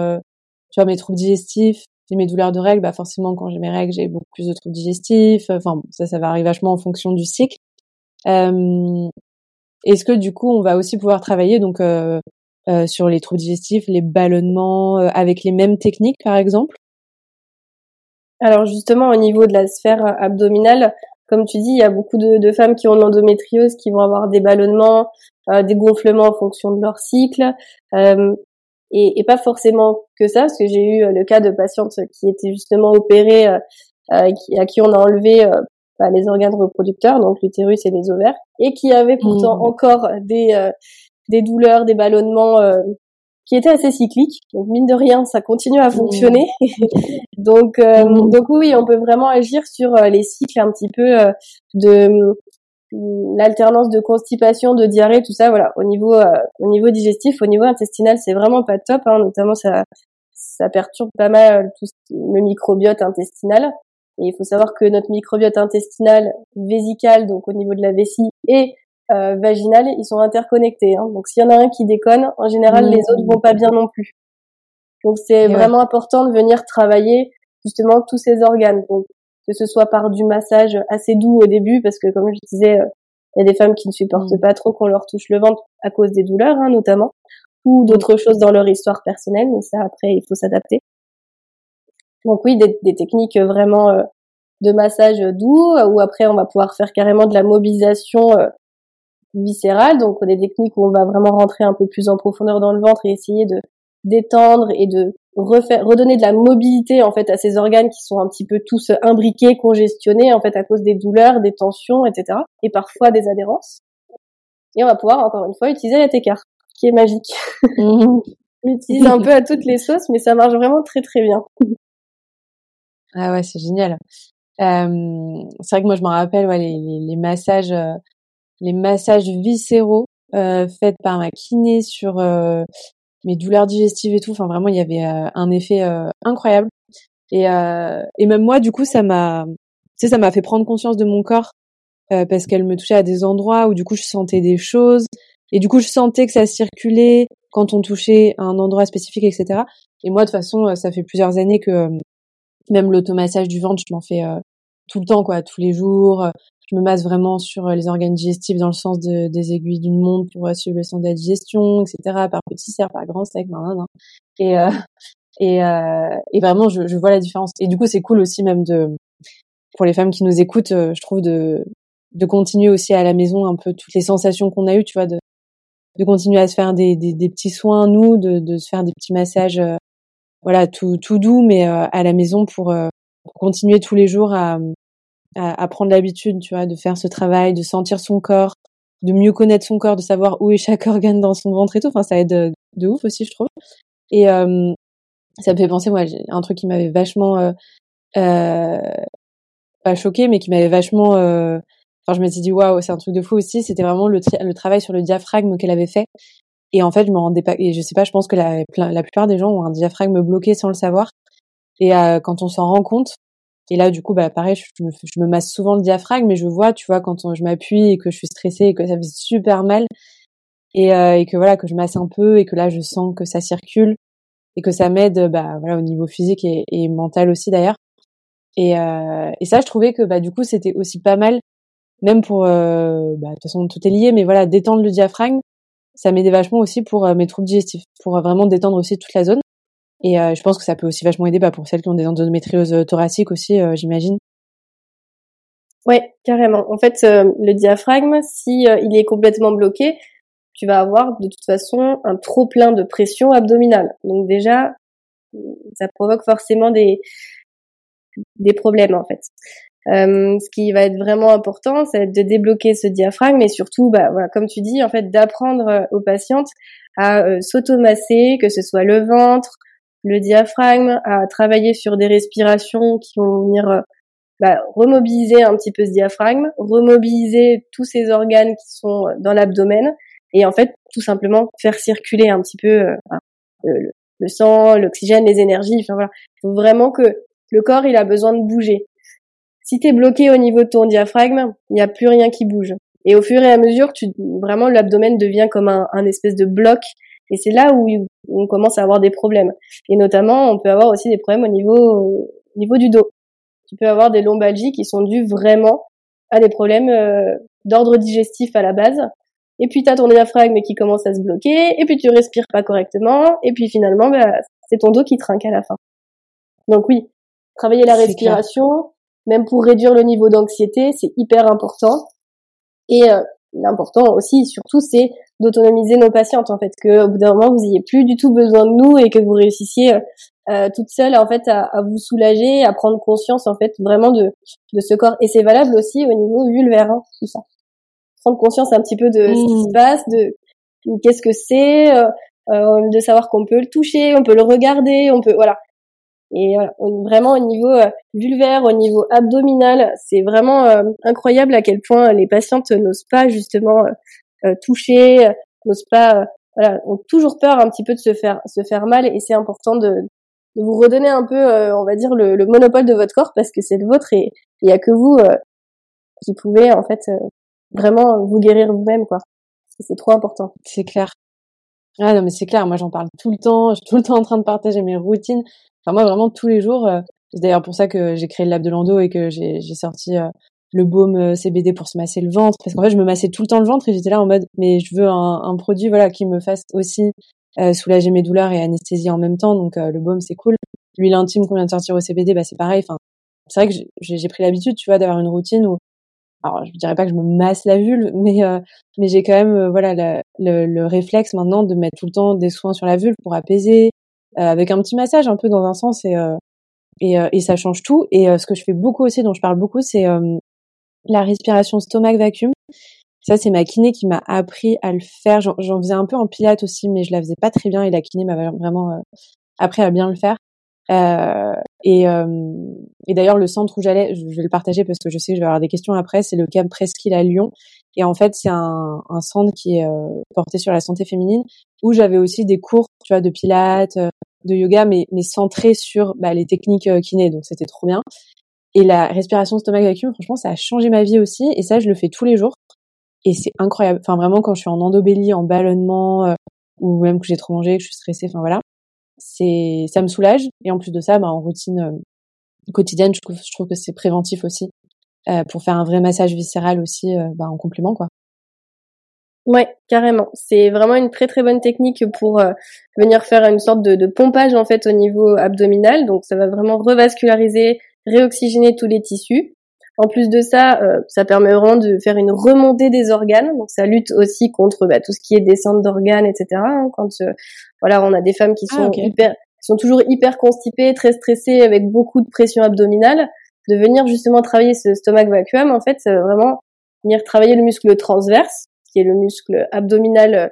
tu vois, mes troubles digestifs, et mes douleurs de règles, bah forcément quand j'ai mes règles, j'ai beaucoup plus de troubles digestifs. Enfin, ça, ça varie vachement en fonction du cycle. Euh, Est-ce que du coup, on va aussi pouvoir travailler donc euh, euh, sur les troubles digestifs, les ballonnements, euh, avec les mêmes techniques, par exemple? Alors justement, au niveau de la sphère abdominale, comme tu dis, il y a beaucoup de, de femmes qui ont l'endométriose qui vont avoir des ballonnements, euh, des gonflements en fonction de leur cycle. Euh, et, et, pas forcément que ça, parce que j'ai eu euh, le cas de patientes qui étaient justement opérées, euh, euh qui, à qui on a enlevé euh, bah, les organes reproducteurs, donc l'utérus et les ovaires, et qui avaient pourtant mmh. encore des des douleurs, des ballonnements qui étaient assez cycliques. Donc mine de rien, ça continue à mmh. fonctionner. donc mmh. donc oui, on peut vraiment agir sur les cycles un petit peu de l'alternance de constipation, de diarrhée, tout ça, voilà, au niveau euh, au niveau digestif, au niveau intestinal, c'est vraiment pas top, hein, notamment ça ça perturbe pas mal tout le microbiote intestinal. Et il faut savoir que notre microbiote intestinal, vésical, donc au niveau de la vessie, et euh, vaginal, ils sont interconnectés. Hein. Donc s'il y en a un qui déconne, en général les autres vont pas bien non plus. Donc c'est vraiment important de venir travailler justement tous ces organes. Donc que ce soit par du massage assez doux au début, parce que comme je disais, euh, il y a des femmes qui ne supportent mm. pas trop qu'on leur touche le ventre à cause des douleurs, hein, notamment, ou d'autres choses dans leur histoire personnelle, mais ça après il faut s'adapter. Donc oui, des, des techniques vraiment euh, de massage doux, ou après on va pouvoir faire carrément de la mobilisation euh, viscérale, donc des techniques où on va vraiment rentrer un peu plus en profondeur dans le ventre et essayer de détendre et de refaire, redonner de la mobilité en fait à ces organes qui sont un petit peu tous imbriqués, congestionnés en fait à cause des douleurs, des tensions, etc. Et parfois des adhérences. Et on va pouvoir encore une fois utiliser la técart, qui est magique. on l'utilise un peu à toutes les sauces, mais ça marche vraiment très très bien. ah ouais, c'est génial. Euh, c'est vrai que moi je me rappelle ouais, les, les, les massages, euh, les massages viscéraux euh, faits par ma kiné sur euh, mes douleurs digestives et tout. Enfin, vraiment, il y avait euh, un effet euh, incroyable. Et, euh, et même moi, du coup, ça m'a, tu sais, ça m'a fait prendre conscience de mon corps parce qu'elle me touchait à des endroits où du coup je sentais des choses. Et du coup, je sentais que ça circulait quand on touchait un endroit spécifique, etc. Et moi, de toute façon, ça fait plusieurs années que même l'automassage du ventre, je m'en fais tout le temps, quoi, tous les jours. Je me masse vraiment sur les organes digestifs dans le sens de, des aiguilles d'une montre pour suivre le sens de la digestion, etc. Par petit cerf, par grand sec, nan, nan, Et, euh, et, euh, et vraiment, je, je vois la différence. Et du coup, c'est cool aussi même de, pour les femmes qui nous écoutent, je trouve de, de continuer aussi à la maison un peu toutes les sensations qu'on a eues, tu vois, de, de continuer à se faire des, des, des petits soins, nous, de, de se faire des petits massages, voilà, tout, tout doux, mais à la maison pour continuer tous les jours à, à, à prendre l'habitude, tu vois, de faire ce travail, de sentir son corps, de mieux connaître son corps, de savoir où est chaque organe dans son ventre et tout. Enfin, ça aide de, ouf aussi, je trouve. Et euh, ça me fait penser, moi, un truc qui m'avait vachement euh, euh, pas choqué, mais qui m'avait vachement. Euh, enfin, je m'étais dit waouh, c'est un truc de fou aussi. C'était vraiment le, le travail sur le diaphragme qu'elle avait fait. Et en fait, je me rendais pas. Et je sais pas, je pense que la, la plupart des gens ont un diaphragme bloqué sans le savoir. Et euh, quand on s'en rend compte, et là, du coup, bah, pareil, je me, masse souvent le diaphragme, mais je vois, tu vois, quand je m'appuie et que je suis stressée et que ça fait super mal, et, euh, et que voilà, que je masse un peu et que là, je sens que ça circule et que ça m'aide, bah, voilà, au niveau physique et, et mental aussi d'ailleurs. Et, euh, et ça, je trouvais que, bah, du coup, c'était aussi pas mal, même pour, euh, bah, de toute façon, tout est lié, mais voilà, détendre le diaphragme, ça m'aidait vachement aussi pour euh, mes troubles digestifs, pour vraiment détendre aussi toute la zone. Et euh, je pense que ça peut aussi vachement aider bah, pour celles qui ont des endométrioses euh, thoraciques aussi, euh, j'imagine. Ouais, carrément. En fait, le diaphragme, si il est complètement bloqué, tu vas avoir de toute façon un trop plein de pression abdominale. Donc déjà, ça provoque forcément des des problèmes en fait. Euh, ce qui va être vraiment important, c'est de débloquer ce diaphragme et surtout, bah, voilà, comme tu dis, en fait, d'apprendre aux patientes à euh, s'automasser, que ce soit le ventre, le diaphragme, à travailler sur des respirations qui vont venir euh, bah, remobiliser un petit peu ce diaphragme, remobiliser tous ces organes qui sont dans l'abdomen et en fait tout simplement faire circuler un petit peu euh, le, le, sang, l'oxygène, les énergies. Enfin voilà, il faut vraiment que le corps il a besoin de bouger. Si tu es bloqué au niveau de ton diaphragme, il n'y a plus rien qui bouge. Et au fur et à mesure, tu vraiment l'abdomen devient comme un espèce de bloc et c'est là où on commence à avoir des problèmes. Et notamment, on peut avoir aussi des problèmes au niveau, au niveau du dos. Tu peux avoir des lombalgies qui sont dues vraiment à des problèmes euh, d'ordre digestif à la base. Et puis tu as ton diaphragme qui commence à se bloquer, et puis tu respires pas correctement, et puis finalement, bah, c'est ton dos qui trinque à la fin. Donc oui, travailler la respiration, même pour réduire le niveau d'anxiété, c'est hyper important. Et euh, l'important aussi, surtout, c'est d'autonomiser nos patientes en fait que au bout d'un moment vous ayez plus du tout besoin de nous et que vous réussissiez euh, euh toute seule en fait à, à, vous soulager à prendre conscience en fait vraiment de de ce corps. Et c'est valable aussi au niveau vulvaire hein, tout ça. Prendre conscience un petit peu de ce qui se mmh. passe de qu'est-ce que c'est euh, euh, de savoir qu'on peut le toucher on peut le regarder on peut voilà. Et vraiment au niveau euh, vulvaire, au niveau abdominal, c'est vraiment incroyable à quel point les patientes n'osent pas justement euh, toucher, euh, n'osent pas, euh, voilà, ont toujours peur un petit peu de se faire se faire mal et c'est important de, de vous redonner un peu, on va dire, le, le, monopole de votre corps parce que c'est le vôtre et il y a que vous qui pouvez en fait vraiment vous guérir vous-même quoi. C'est trop important. C'est clair. Ah non mais c'est clair, moi j'en parle tout le temps, je suis tout le temps en train de partager mes routines. Enfin moi vraiment tous les jours, c'est d'ailleurs pour ça que j'ai créé le lab de Lando et que j'ai sorti le baume euh, CBD pour se masser le ventre parce qu'en fait je me massais tout le temps le ventre et j'étais là en mode mais je veux un, un produit voilà qui me fasse aussi euh, soulager mes douleurs et anesthésie en même temps donc euh, le baume c'est cool. L'huile intime qu'on vient de sortir au CBD bah c'est pareil enfin c'est vrai que j'ai pris l'habitude tu vois d'avoir une routine où alors je dirais pas que je me masse la vulve mais euh, mais j'ai quand même voilà le, le, réflexe maintenant de mettre tout le temps des soins sur la vulve pour apaiser avec un petit massage un peu dans un sens et et, et ça change tout. Et ce que je fais beaucoup aussi dont je parle beaucoup c'est la respiration stomac vacuum. Ça, c'est ma kiné qui m'a appris à le faire. J'en faisais un peu en pilates aussi, mais je la faisais pas très bien et la kiné m'a vraiment euh, appris à bien le faire. Euh, et, euh, et d'ailleurs, le centre où j'allais, je vais le partager parce que je sais que je vais avoir des questions après, c'est le Camp Presqu'île à Lyon. Et en fait, c'est un, un, centre qui est porté sur la santé féminine où j'avais aussi des cours, tu vois, de pilates, de yoga, mais, mais centrés sur bah, les techniques kiné. Donc, c'était trop bien. Et la respiration stomac vacuum, franchement, ça a changé ma vie aussi. Et ça, je le fais tous les jours. et c'est incroyable. Enfin, vraiment, quand je suis en endobélie, en ballonnement, euh, ou même que j'ai trop mangé, que je suis stressée, enfin voilà, c'est, ça me soulage. Et en plus de ça, bah, en routine euh, quotidienne, je trouve, je trouve que c'est préventif aussi euh, pour faire un vrai massage viscéral aussi, euh, bah, en complément, quoi. Ouais, carrément. C'est vraiment une très très bonne technique pour venir faire une sorte de, de, pompage en fait au niveau abdominal. Donc ça va vraiment revasculariser, réoxygéner tous les tissus. En plus de ça, euh, ça permet vraiment de faire une remontée des organes. Donc ça lutte aussi contre bah, tout ce qui est descente d'organes, etc. Hein, quand euh, voilà, on a des femmes qui ah, sont hyper, qui sont toujours hyper constipées, très stressées, avec beaucoup de pression abdominale, de venir justement travailler ce stomac vacuum, en fait, ça va vraiment venir travailler le muscle transverse, qui est le muscle abdominal euh,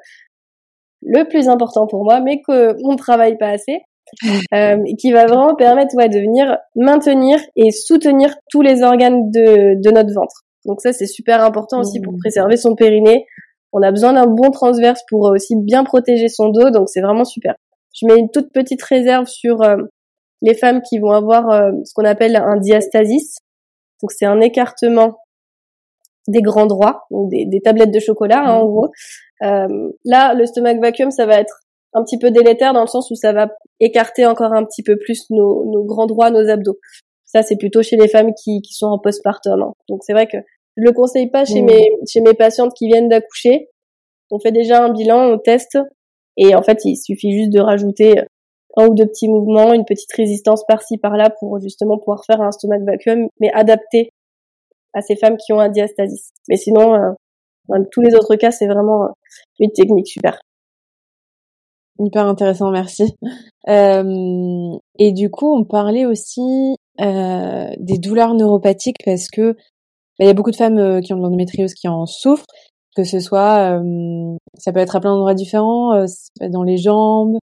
le plus important pour moi, mais qu'on ne travaille pas assez. Euh, qui va vraiment permettre ouais, de venir maintenir et soutenir tous les organes de, de notre ventre. Donc ça, c'est super important aussi pour mmh. préserver son périnée. On a besoin d'un bon transverse pour aussi bien protéger son dos, donc c'est vraiment super. Je mets une toute petite réserve sur euh, les femmes qui vont avoir euh, ce qu'on appelle un diastasis. Donc c'est un écartement des grands droits, donc des, des tablettes de chocolat hein, en mmh. gros. Euh, là, le stomach vacuum, ça va être un petit peu délétère dans le sens où ça va écarter encore un petit peu plus nos, nos grands droits, nos abdos. Ça, c'est plutôt chez les femmes qui, qui sont en postpartum. Hein. Donc c'est vrai que je le conseille pas chez mmh. mes chez mes patientes qui viennent d'accoucher. On fait déjà un bilan, on teste, et en fait, il suffit juste de rajouter un ou deux petits mouvements, une petite résistance par-ci par-là pour justement pouvoir faire un stomach vacuum, mais adapté à ces femmes qui ont un diastasis. Mais sinon, euh, dans tous les autres cas, c'est vraiment une technique super. Hyper intéressant, merci. Euh, et du coup, on parlait aussi euh, des douleurs neuropathiques parce que bah, il y a beaucoup de femmes euh, qui ont de l'endométriose qui en souffrent, que ce soit, euh, ça peut être à plein d'endroits différents, euh, dans les jambes,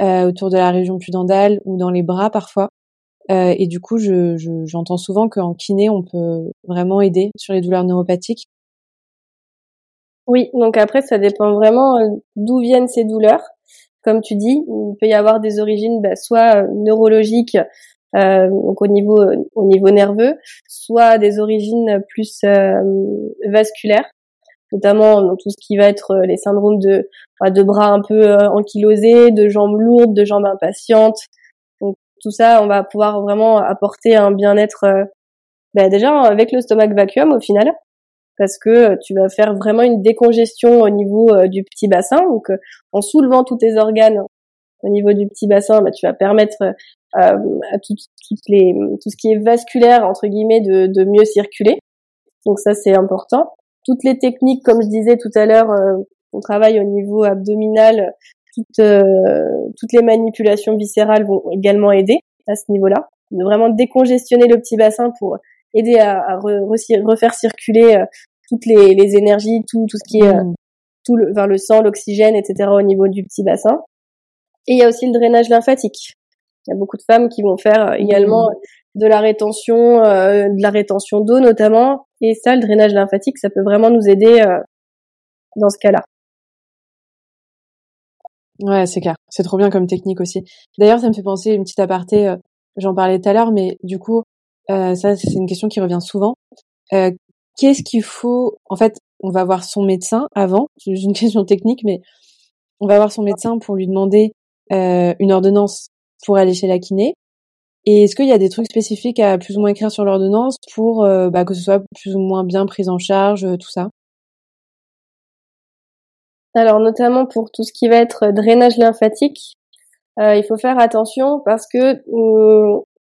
autour de la région pudendale ou dans les bras parfois. et du coup, je, j'entends souvent qu'en kiné, on peut vraiment aider sur les douleurs neuropathiques. Oui, donc après, ça dépend vraiment d'où viennent ces douleurs comme tu dis, il peut y avoir des origines bah, soit euh, neurologiques, euh, donc au niveau au niveau nerveux, soit des origines plus euh, vasculaires, notamment tout ce qui va être les syndromes de bah, de bras un peu ankylosés, de jambes lourdes, de jambes impatientes. Donc tout ça, on va pouvoir vraiment apporter un bien-être bah, déjà avec le stomac vacuum au final parce que euh, tu vas faire vraiment une décongestion au niveau euh, du petit bassin. Donc, euh, en soulevant tous tes organes au niveau du petit bassin, bah, tu vas permettre à tout, les, tout ce qui est vasculaire entre guillemets de, de mieux circuler. Donc ça c'est important. Toutes les techniques, comme je disais tout à l'heure, on travaille au niveau abdominal. Toutes, toutes les manipulations viscérales vont également aider à ce niveau-là, de vraiment décongestionner le petit bassin pour aider à, à refaire circuler euh, toutes les, les, énergies, tout, tout ce qui est euh, mmh. tout le, enfin, le sang, l'oxygène, etc. au niveau du petit bassin. Et il y a aussi le drainage lymphatique. Il y a beaucoup de femmes qui vont faire euh, également mmh. de la rétention, de la rétention d'eau notamment. Et ça, le drainage lymphatique, ça peut vraiment nous aider dans ce cas-là. Ouais, c'est clair. C'est trop bien comme technique aussi. D'ailleurs, ça me fait penser une petite aparté. J'en parlais tout à l'heure, mais du coup, euh, ça, c'est une question qui revient souvent. Euh, Qu'est-ce qu'il faut En fait, on va voir son médecin avant. C'est une question technique, mais on va voir son médecin pour lui demander euh, une ordonnance pour aller chez la kiné. Et est-ce qu'il y a des trucs spécifiques à plus ou moins écrire sur l'ordonnance pour euh, bah, que ce soit plus ou moins bien pris en charge, euh, tout ça? Alors notamment pour tout ce qui va être drainage lymphatique, euh, il faut faire attention parce que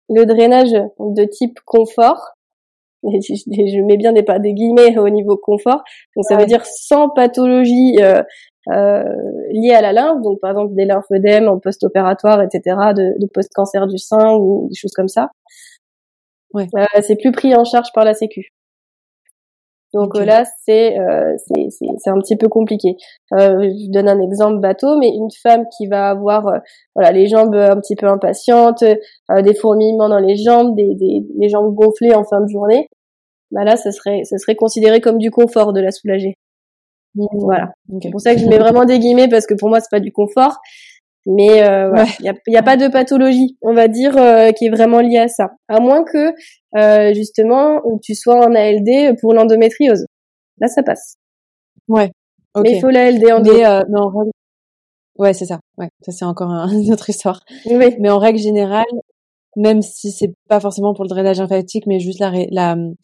le drainage de type confort, je, mets bien des, des guillemets au niveau confort, donc ça veut dire sans pathologie euh, euh, liée à la lymphe, donc par exemple des lymphœdèmes en post-opératoire, etc., de, de post-cancer du sein ou des choses comme ça. Ouais. Euh, c'est plus pris en charge par la Sécu. Donc là, c'est euh, c'est un petit peu compliqué. Euh, je donne un exemple bateau, mais une femme qui va avoir euh, voilà les jambes un petit peu impatientes, euh, des fourmillements dans les jambes, des, des, des jambes gonflées en fin de journée, bah là, ça serait ça serait considéré comme du confort de la soulager. Mmh. Voilà. C'est pour ça que je mets vraiment des guillemets parce que pour moi, c'est pas du confort. Mais euh, il n'y a, y a, pas de pathologie, on va dire, euh, qui est vraiment liée à ça. À moins que, euh, justement, tu sois en ALD pour l'endométriose. Là, ça passe. Ouais. Mais il faut la LD en mais, euh, en règle... Ouais, c'est ça. Ouais, ça c'est encore une autre histoire. Oui. Mais en règle générale, même si c'est pas forcément pour le drainage lymphatique, mais juste la, la hum,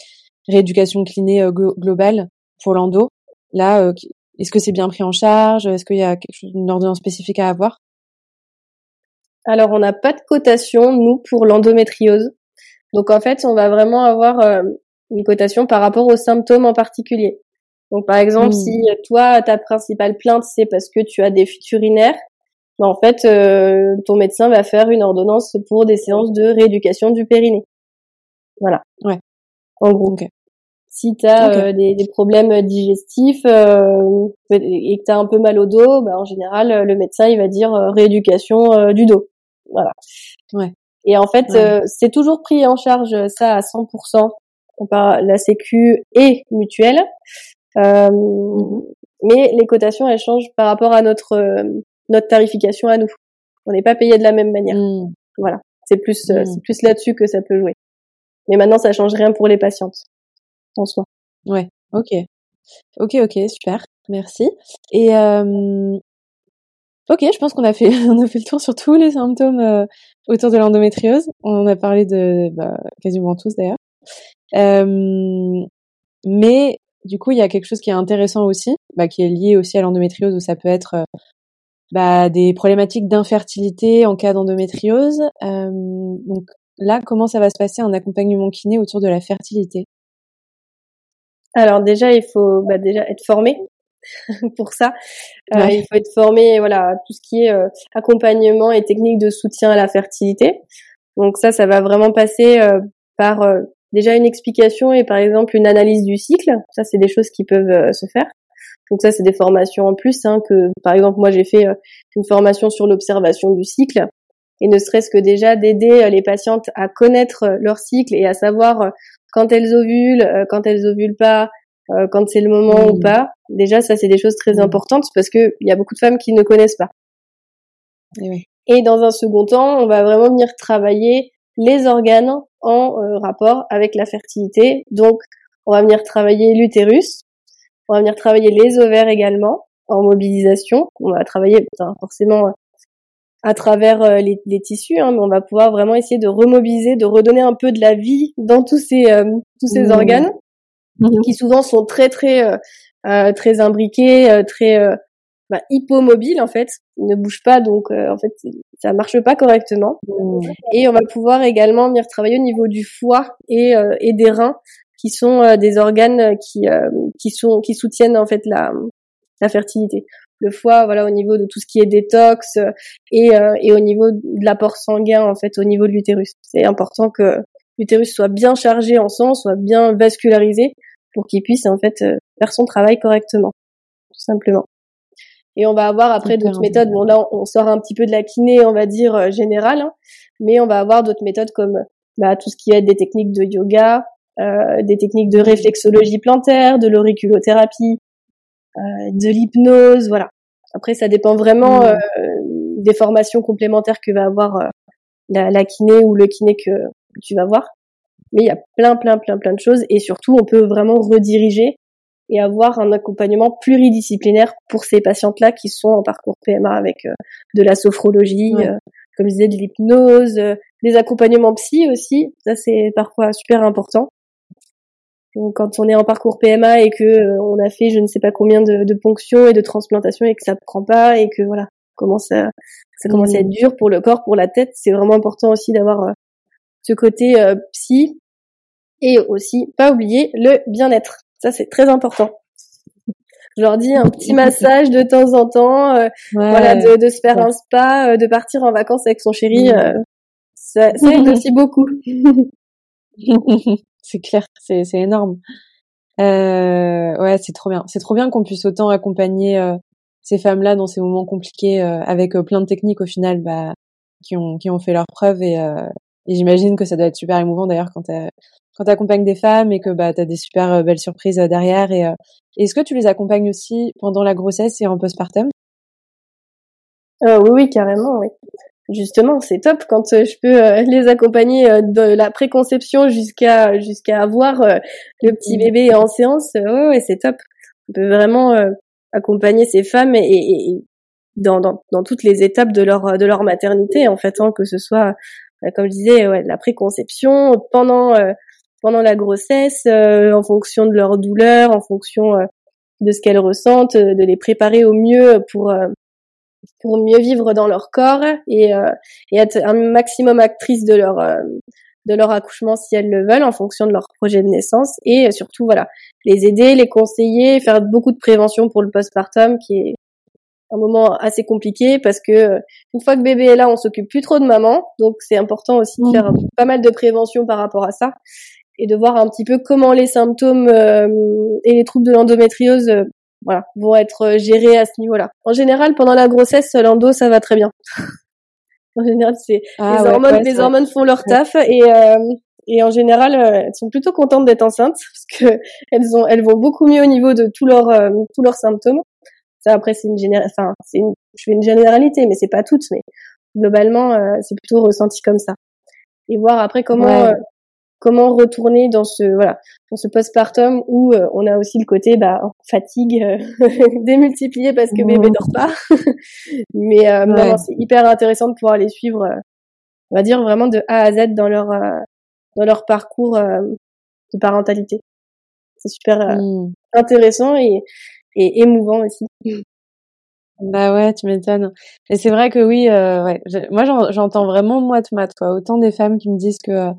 rééducation clinée euh, globale pour l'endo, là, euh, est-ce que c'est bien pris en charge? Est-ce qu'il y a quelque chose, une ordonnance spécifique à avoir? Alors, on n'a pas de cotation, nous, pour l'endométriose. Donc, en fait, on va vraiment avoir euh, une cotation par rapport aux symptômes en particulier. Donc, par exemple, mmh. si toi, ta principale plainte, c'est parce que tu as des fuites urinaires, ben, en fait, euh, ton médecin va faire une ordonnance pour des séances de rééducation du périnée. Voilà. Ouais. En gros. Si tu as euh, des, des, problèmes digestifs euh, et que tu as un peu mal au dos, ben, en général, le médecin, il va dire rééducation du dos. Voilà. Ouais. Et en fait, c'est toujours pris en charge ça à 100% par la Sécu et mutuelle. Euh, mmh Mais les cotations, elles changent par rapport à notre notre tarification à nous. On n'est pas payé de la même manière. Mmh. Voilà, c'est plus euh, mmh. c'est plus là-dessus que ça peut jouer. Mais maintenant, ça change rien pour les patientes en soi. Ouais, ok, ok, ok, super, merci. Et euh... ok, je pense qu'on a fait on a fait le tour sur tous les symptômes euh, autour de l'endométriose. On en a parlé de bah, quasiment tous d'ailleurs. Euh, mais du coup, il y a quelque chose qui est intéressant aussi, bah, qui est lié aussi à l'endométriose, où ça peut être euh, bah, des problématiques d'infertilité en cas d'endométriose. Donc là, comment ça va se passer un accompagnement kiné autour de la fertilité? Alors déjà, il faut déjà être formé pour ça. Euh, il faut être formé, voilà, tout ce qui est euh, accompagnement et technique de soutien à la fertilité. Donc ça, ça va vraiment passer euh, par déjà une explication et par exemple une analyse du cycle. Ça, c'est des choses qui peuvent se faire. Donc ça, c'est des formations en plus. Hein, que par exemple, moi, j'ai fait une formation sur l'observation du cycle, et ne serait-ce que déjà d'aider les patientes à connaître leur cycle et à savoir quand elles ovulent, quand elles ovulent pas, quand c'est le moment ou mmh. pas. Déjà, ça, c'est des choses très mmh. importantes parce que il y a beaucoup de femmes qui ne connaissent pas. Et, et dans un second temps, on va vraiment venir travailler les organes en rapport avec la fertilité. Donc, on va venir travailler l'utérus, on va venir travailler les ovaires également en mobilisation. On va travailler forcément euh, à travers euh, les, tissus, hein, mais on va pouvoir vraiment essayer de remobiliser, de redonner un peu de la vie dans tous ces euh, tous ces mmh. organes mmh. qui souvent sont très très très imbriqués, très bah, hypomobiles en fait, ils ne bougent pas donc en fait ça marche pas correctement. Mmh. Et on va pouvoir également venir travailler au niveau du foie et et des reins qui sont euh, des organes qui euh, qui sont qui soutiennent en fait la la fertilité. Le foie, voilà, au niveau de tout ce qui est détox euh, et et au niveau de l'apport sanguin en fait au niveau de l'utérus. C'est important que l'utérus soit bien chargé en sang, soit bien vascularisé pour qu'il puisse en fait faire son travail correctement, tout simplement. Et on va avoir après d'autres méthodes. Bon là, on sort un petit peu de la kiné, on va dire générale, hein, mais on va avoir d'autres méthodes comme bah, tout ce qui est des techniques de yoga, euh, des techniques de réflexologie plantaire, de l'auriculothérapie, euh, de l'hypnose, voilà. Après, ça dépend vraiment mmh. euh, des formations complémentaires que va avoir la, la, kiné ou le kiné que, tu vas voir. Mais il y a plein, plein, plein, plein de choses et surtout, on peut vraiment rediriger et avoir un accompagnement pluridisciplinaire pour ces patientes-là qui sont en parcours PMA avec de la sophrologie, comme je disais, de l'hypnose, des accompagnements psy aussi. Ça, c'est parfois super important. Donc, quand on est en parcours PMA et que euh, on a fait je ne sais pas combien de, de ponctions et de transplantations et que ça prend pas et que voilà commence à ça commence à être mmh. dur pour le corps, pour la tête, c'est vraiment important aussi d'avoir euh, ce côté euh, psy et aussi pas oublier le bien-être. Ça c'est très important. Je leur dis un petit massage de temps en temps, voilà, de, de, se faire un spa, de partir en vacances avec son chéri, mmh. ça, ça aide aussi beaucoup. c'est clair, c'est c'est énorme. Euh, ouais, c'est trop bien. C'est trop bien qu'on puisse autant accompagner euh, ces femmes-là dans ces moments compliqués euh, avec euh, plein de techniques au final, bah, qui ont qui ont fait leurs preuves et, et j'imagine que ça doit être super émouvant d'ailleurs quand quand accompagnes des femmes et que bah t'as des super belles surprises derrière. Et est-ce que tu les accompagnes aussi pendant la grossesse et en postpartum? Oui, oui, carrément, oui justement, c'est top quand euh, je peux euh, les accompagner euh, de la préconception jusqu'à jusqu'à avoir le petit mmh. bébé en séance. ouais, c'est top. On peut vraiment accompagner ces femmes et, et, dans, dans, dans, toutes les étapes de leur de leur maternité en fait, hein, que ce soit comme je disais, ouais, la préconception, pendant pendant la grossesse, en fonction de leur douleur, en fonction de ce qu'elles ressentent, de les préparer au mieux pour pour mieux vivre dans leur corps et, euh, et être un maximum actrice de leur euh, de leur accouchement si elles le veulent en fonction de leur projet de naissance et euh, surtout voilà les aider, les conseiller, faire beaucoup de prévention pour le postpartum qui est un moment assez compliqué parce que une fois que bébé est là, on s'occupe plus trop de maman, donc c'est important aussi de faire mmh. pas mal de prévention par rapport à ça et de voir un petit peu comment les symptômes et les troubles de l'endométriose voilà, vont être euh, gérés à ce niveau-là. En général, pendant la grossesse, l'endo, ça va très bien. en général, c'est ah les hormones, les hormones font leur taf et euh, et en général, euh, elles sont plutôt contentes d'être enceintes parce que elles ont, elles vont beaucoup mieux au niveau de tous leurs tous leurs symptômes. Ça après, c'est une général, enfin, c'est une, je fais une généralité, mais c'est pas toutes, mais globalement, c'est plutôt ressenti comme ça. Et voir après comment comment retourner dans ce voilà dans ce postpartum où euh, on a aussi le côté bah fatigue euh, démultiplié parce que bébé dort pas mais euh, c'est hyper intéressant de pouvoir les suivre on va dire vraiment de A à Z dans leur dans leur parcours de parentalité c'est super mmh. intéressant et, et émouvant aussi bah ouais, tu m'étonnes. Et c'est vrai que oui, ouais, moi j'entends vraiment moite-moite, quoi. Autant des femmes qui me disent que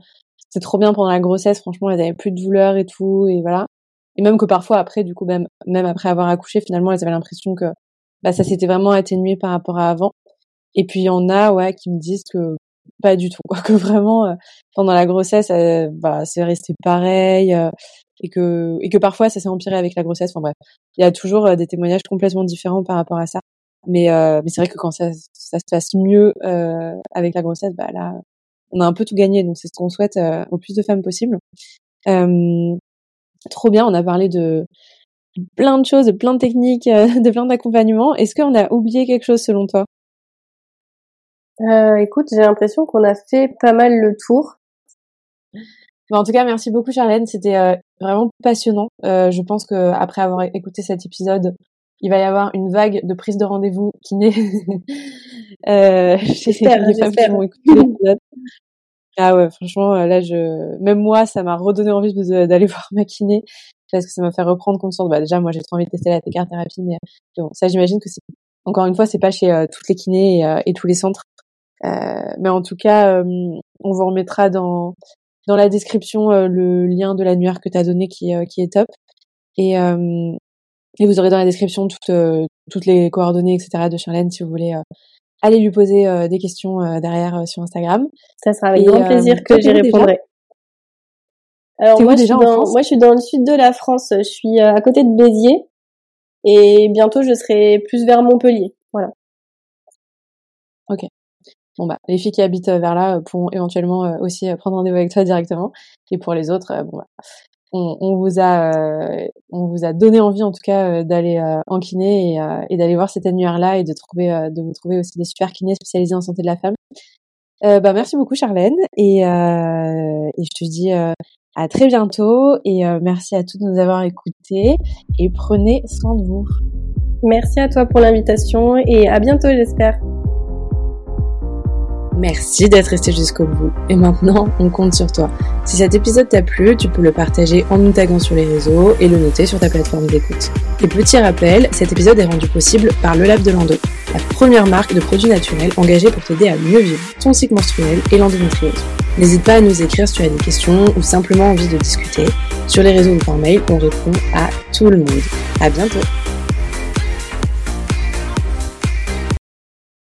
c'est trop bien pendant la grossesse, franchement, elles avaient plus de douleur et tout, et voilà. Et même que parfois après, du coup, même, même après avoir accouché, finalement, elles avaient l'impression que bah, ça s'était vraiment atténué par rapport à avant. Et puis il y en a, ouais, qui me disent que pas du tout, quoi, que vraiment euh, pendant la grossesse, euh, bah, c'est resté pareil, euh, et que et que parfois ça s'est empiré avec la grossesse. Enfin bref, il y a toujours des témoignages complètement différents par rapport à ça. Mais mais c'est vrai que quand ça ça se passe mieux avec la grossesse, bah là on a un peu tout gagné. Donc c'est ce qu'on souhaite euh, au plus de femmes possible. Euh, trop bien, on a parlé de plein de choses, de plein de techniques, euh, de plein d'accompagnements. Est-ce qu'on a oublié quelque chose selon toi? Euh, Écoute, j'ai l'impression qu'on a fait pas mal le tour. en tout cas, merci beaucoup Charlène, c'était vraiment passionnant. je pense que après avoir écouté cet épisode, il va y avoir une vague de prise de rendez-vous kiné. euh, j'espère, les femmes qui vont écouter l'épisode. Ah ouais, franchement, euh, là, je, même moi, ça m'a redonné envie d'aller voir ma kiné parce que ça m'a fait reprendre conscience. Bah déjà, moi, j'ai trop envie de tester la thérapie, mais bon, ça, j'imagine que c'est encore une fois, c'est pas chez euh, toutes les kinés et, et, tous les centres. Euh, mais en tout cas, on vous remettra dans dans la description le lien de l'annuaire que tu as donné qui qui est top. Et et vous aurez dans la description toutes, euh, toutes les coordonnées, etc. de Charlène si vous voulez euh, aller lui poser euh, des questions derrière sur Instagram. Ça sera avec grand plaisir que j'y répondrai. Alors moi, déjà je dans, moi, je suis dans le sud de la France. Je suis à côté de Béziers et bientôt je serai plus vers Montpellier. Voilà. Ok. Bon bah, les filles qui habitent vers là pourront éventuellement aussi prendre rendez-vous avec toi directement. Et pour les autres, bon bah, on, vous a euh, on vous a donné envie en tout cas euh, d'aller euh, en kiné et, d'aller voir cet annuaire là et de trouver de vous trouver aussi des super kinés spécialisés en santé de la femme. bah merci beaucoup Charlène et, et je te dis à très bientôt et merci à tous de nous avoir écoutés et prenez soin de vous. Merci à toi pour l'invitation et à bientôt j'espère. Merci d'être resté jusqu'au bout. Et maintenant, on compte sur toi. Si cet épisode t'a plu, tu peux le partager en nous taguant sur les réseaux et le noter sur ta plateforme d'écoute. Et petit rappel, cet épisode est rendu possible par Le Lab de Lando, la première marque de produits naturels engagée pour t'aider à mieux vivre ton cycle menstruel et l'endométriose. N'hésite pas à nous écrire si tu as des questions ou simplement envie de discuter. Sur les réseaux ou par mail, on répond à tout le monde. À bientôt!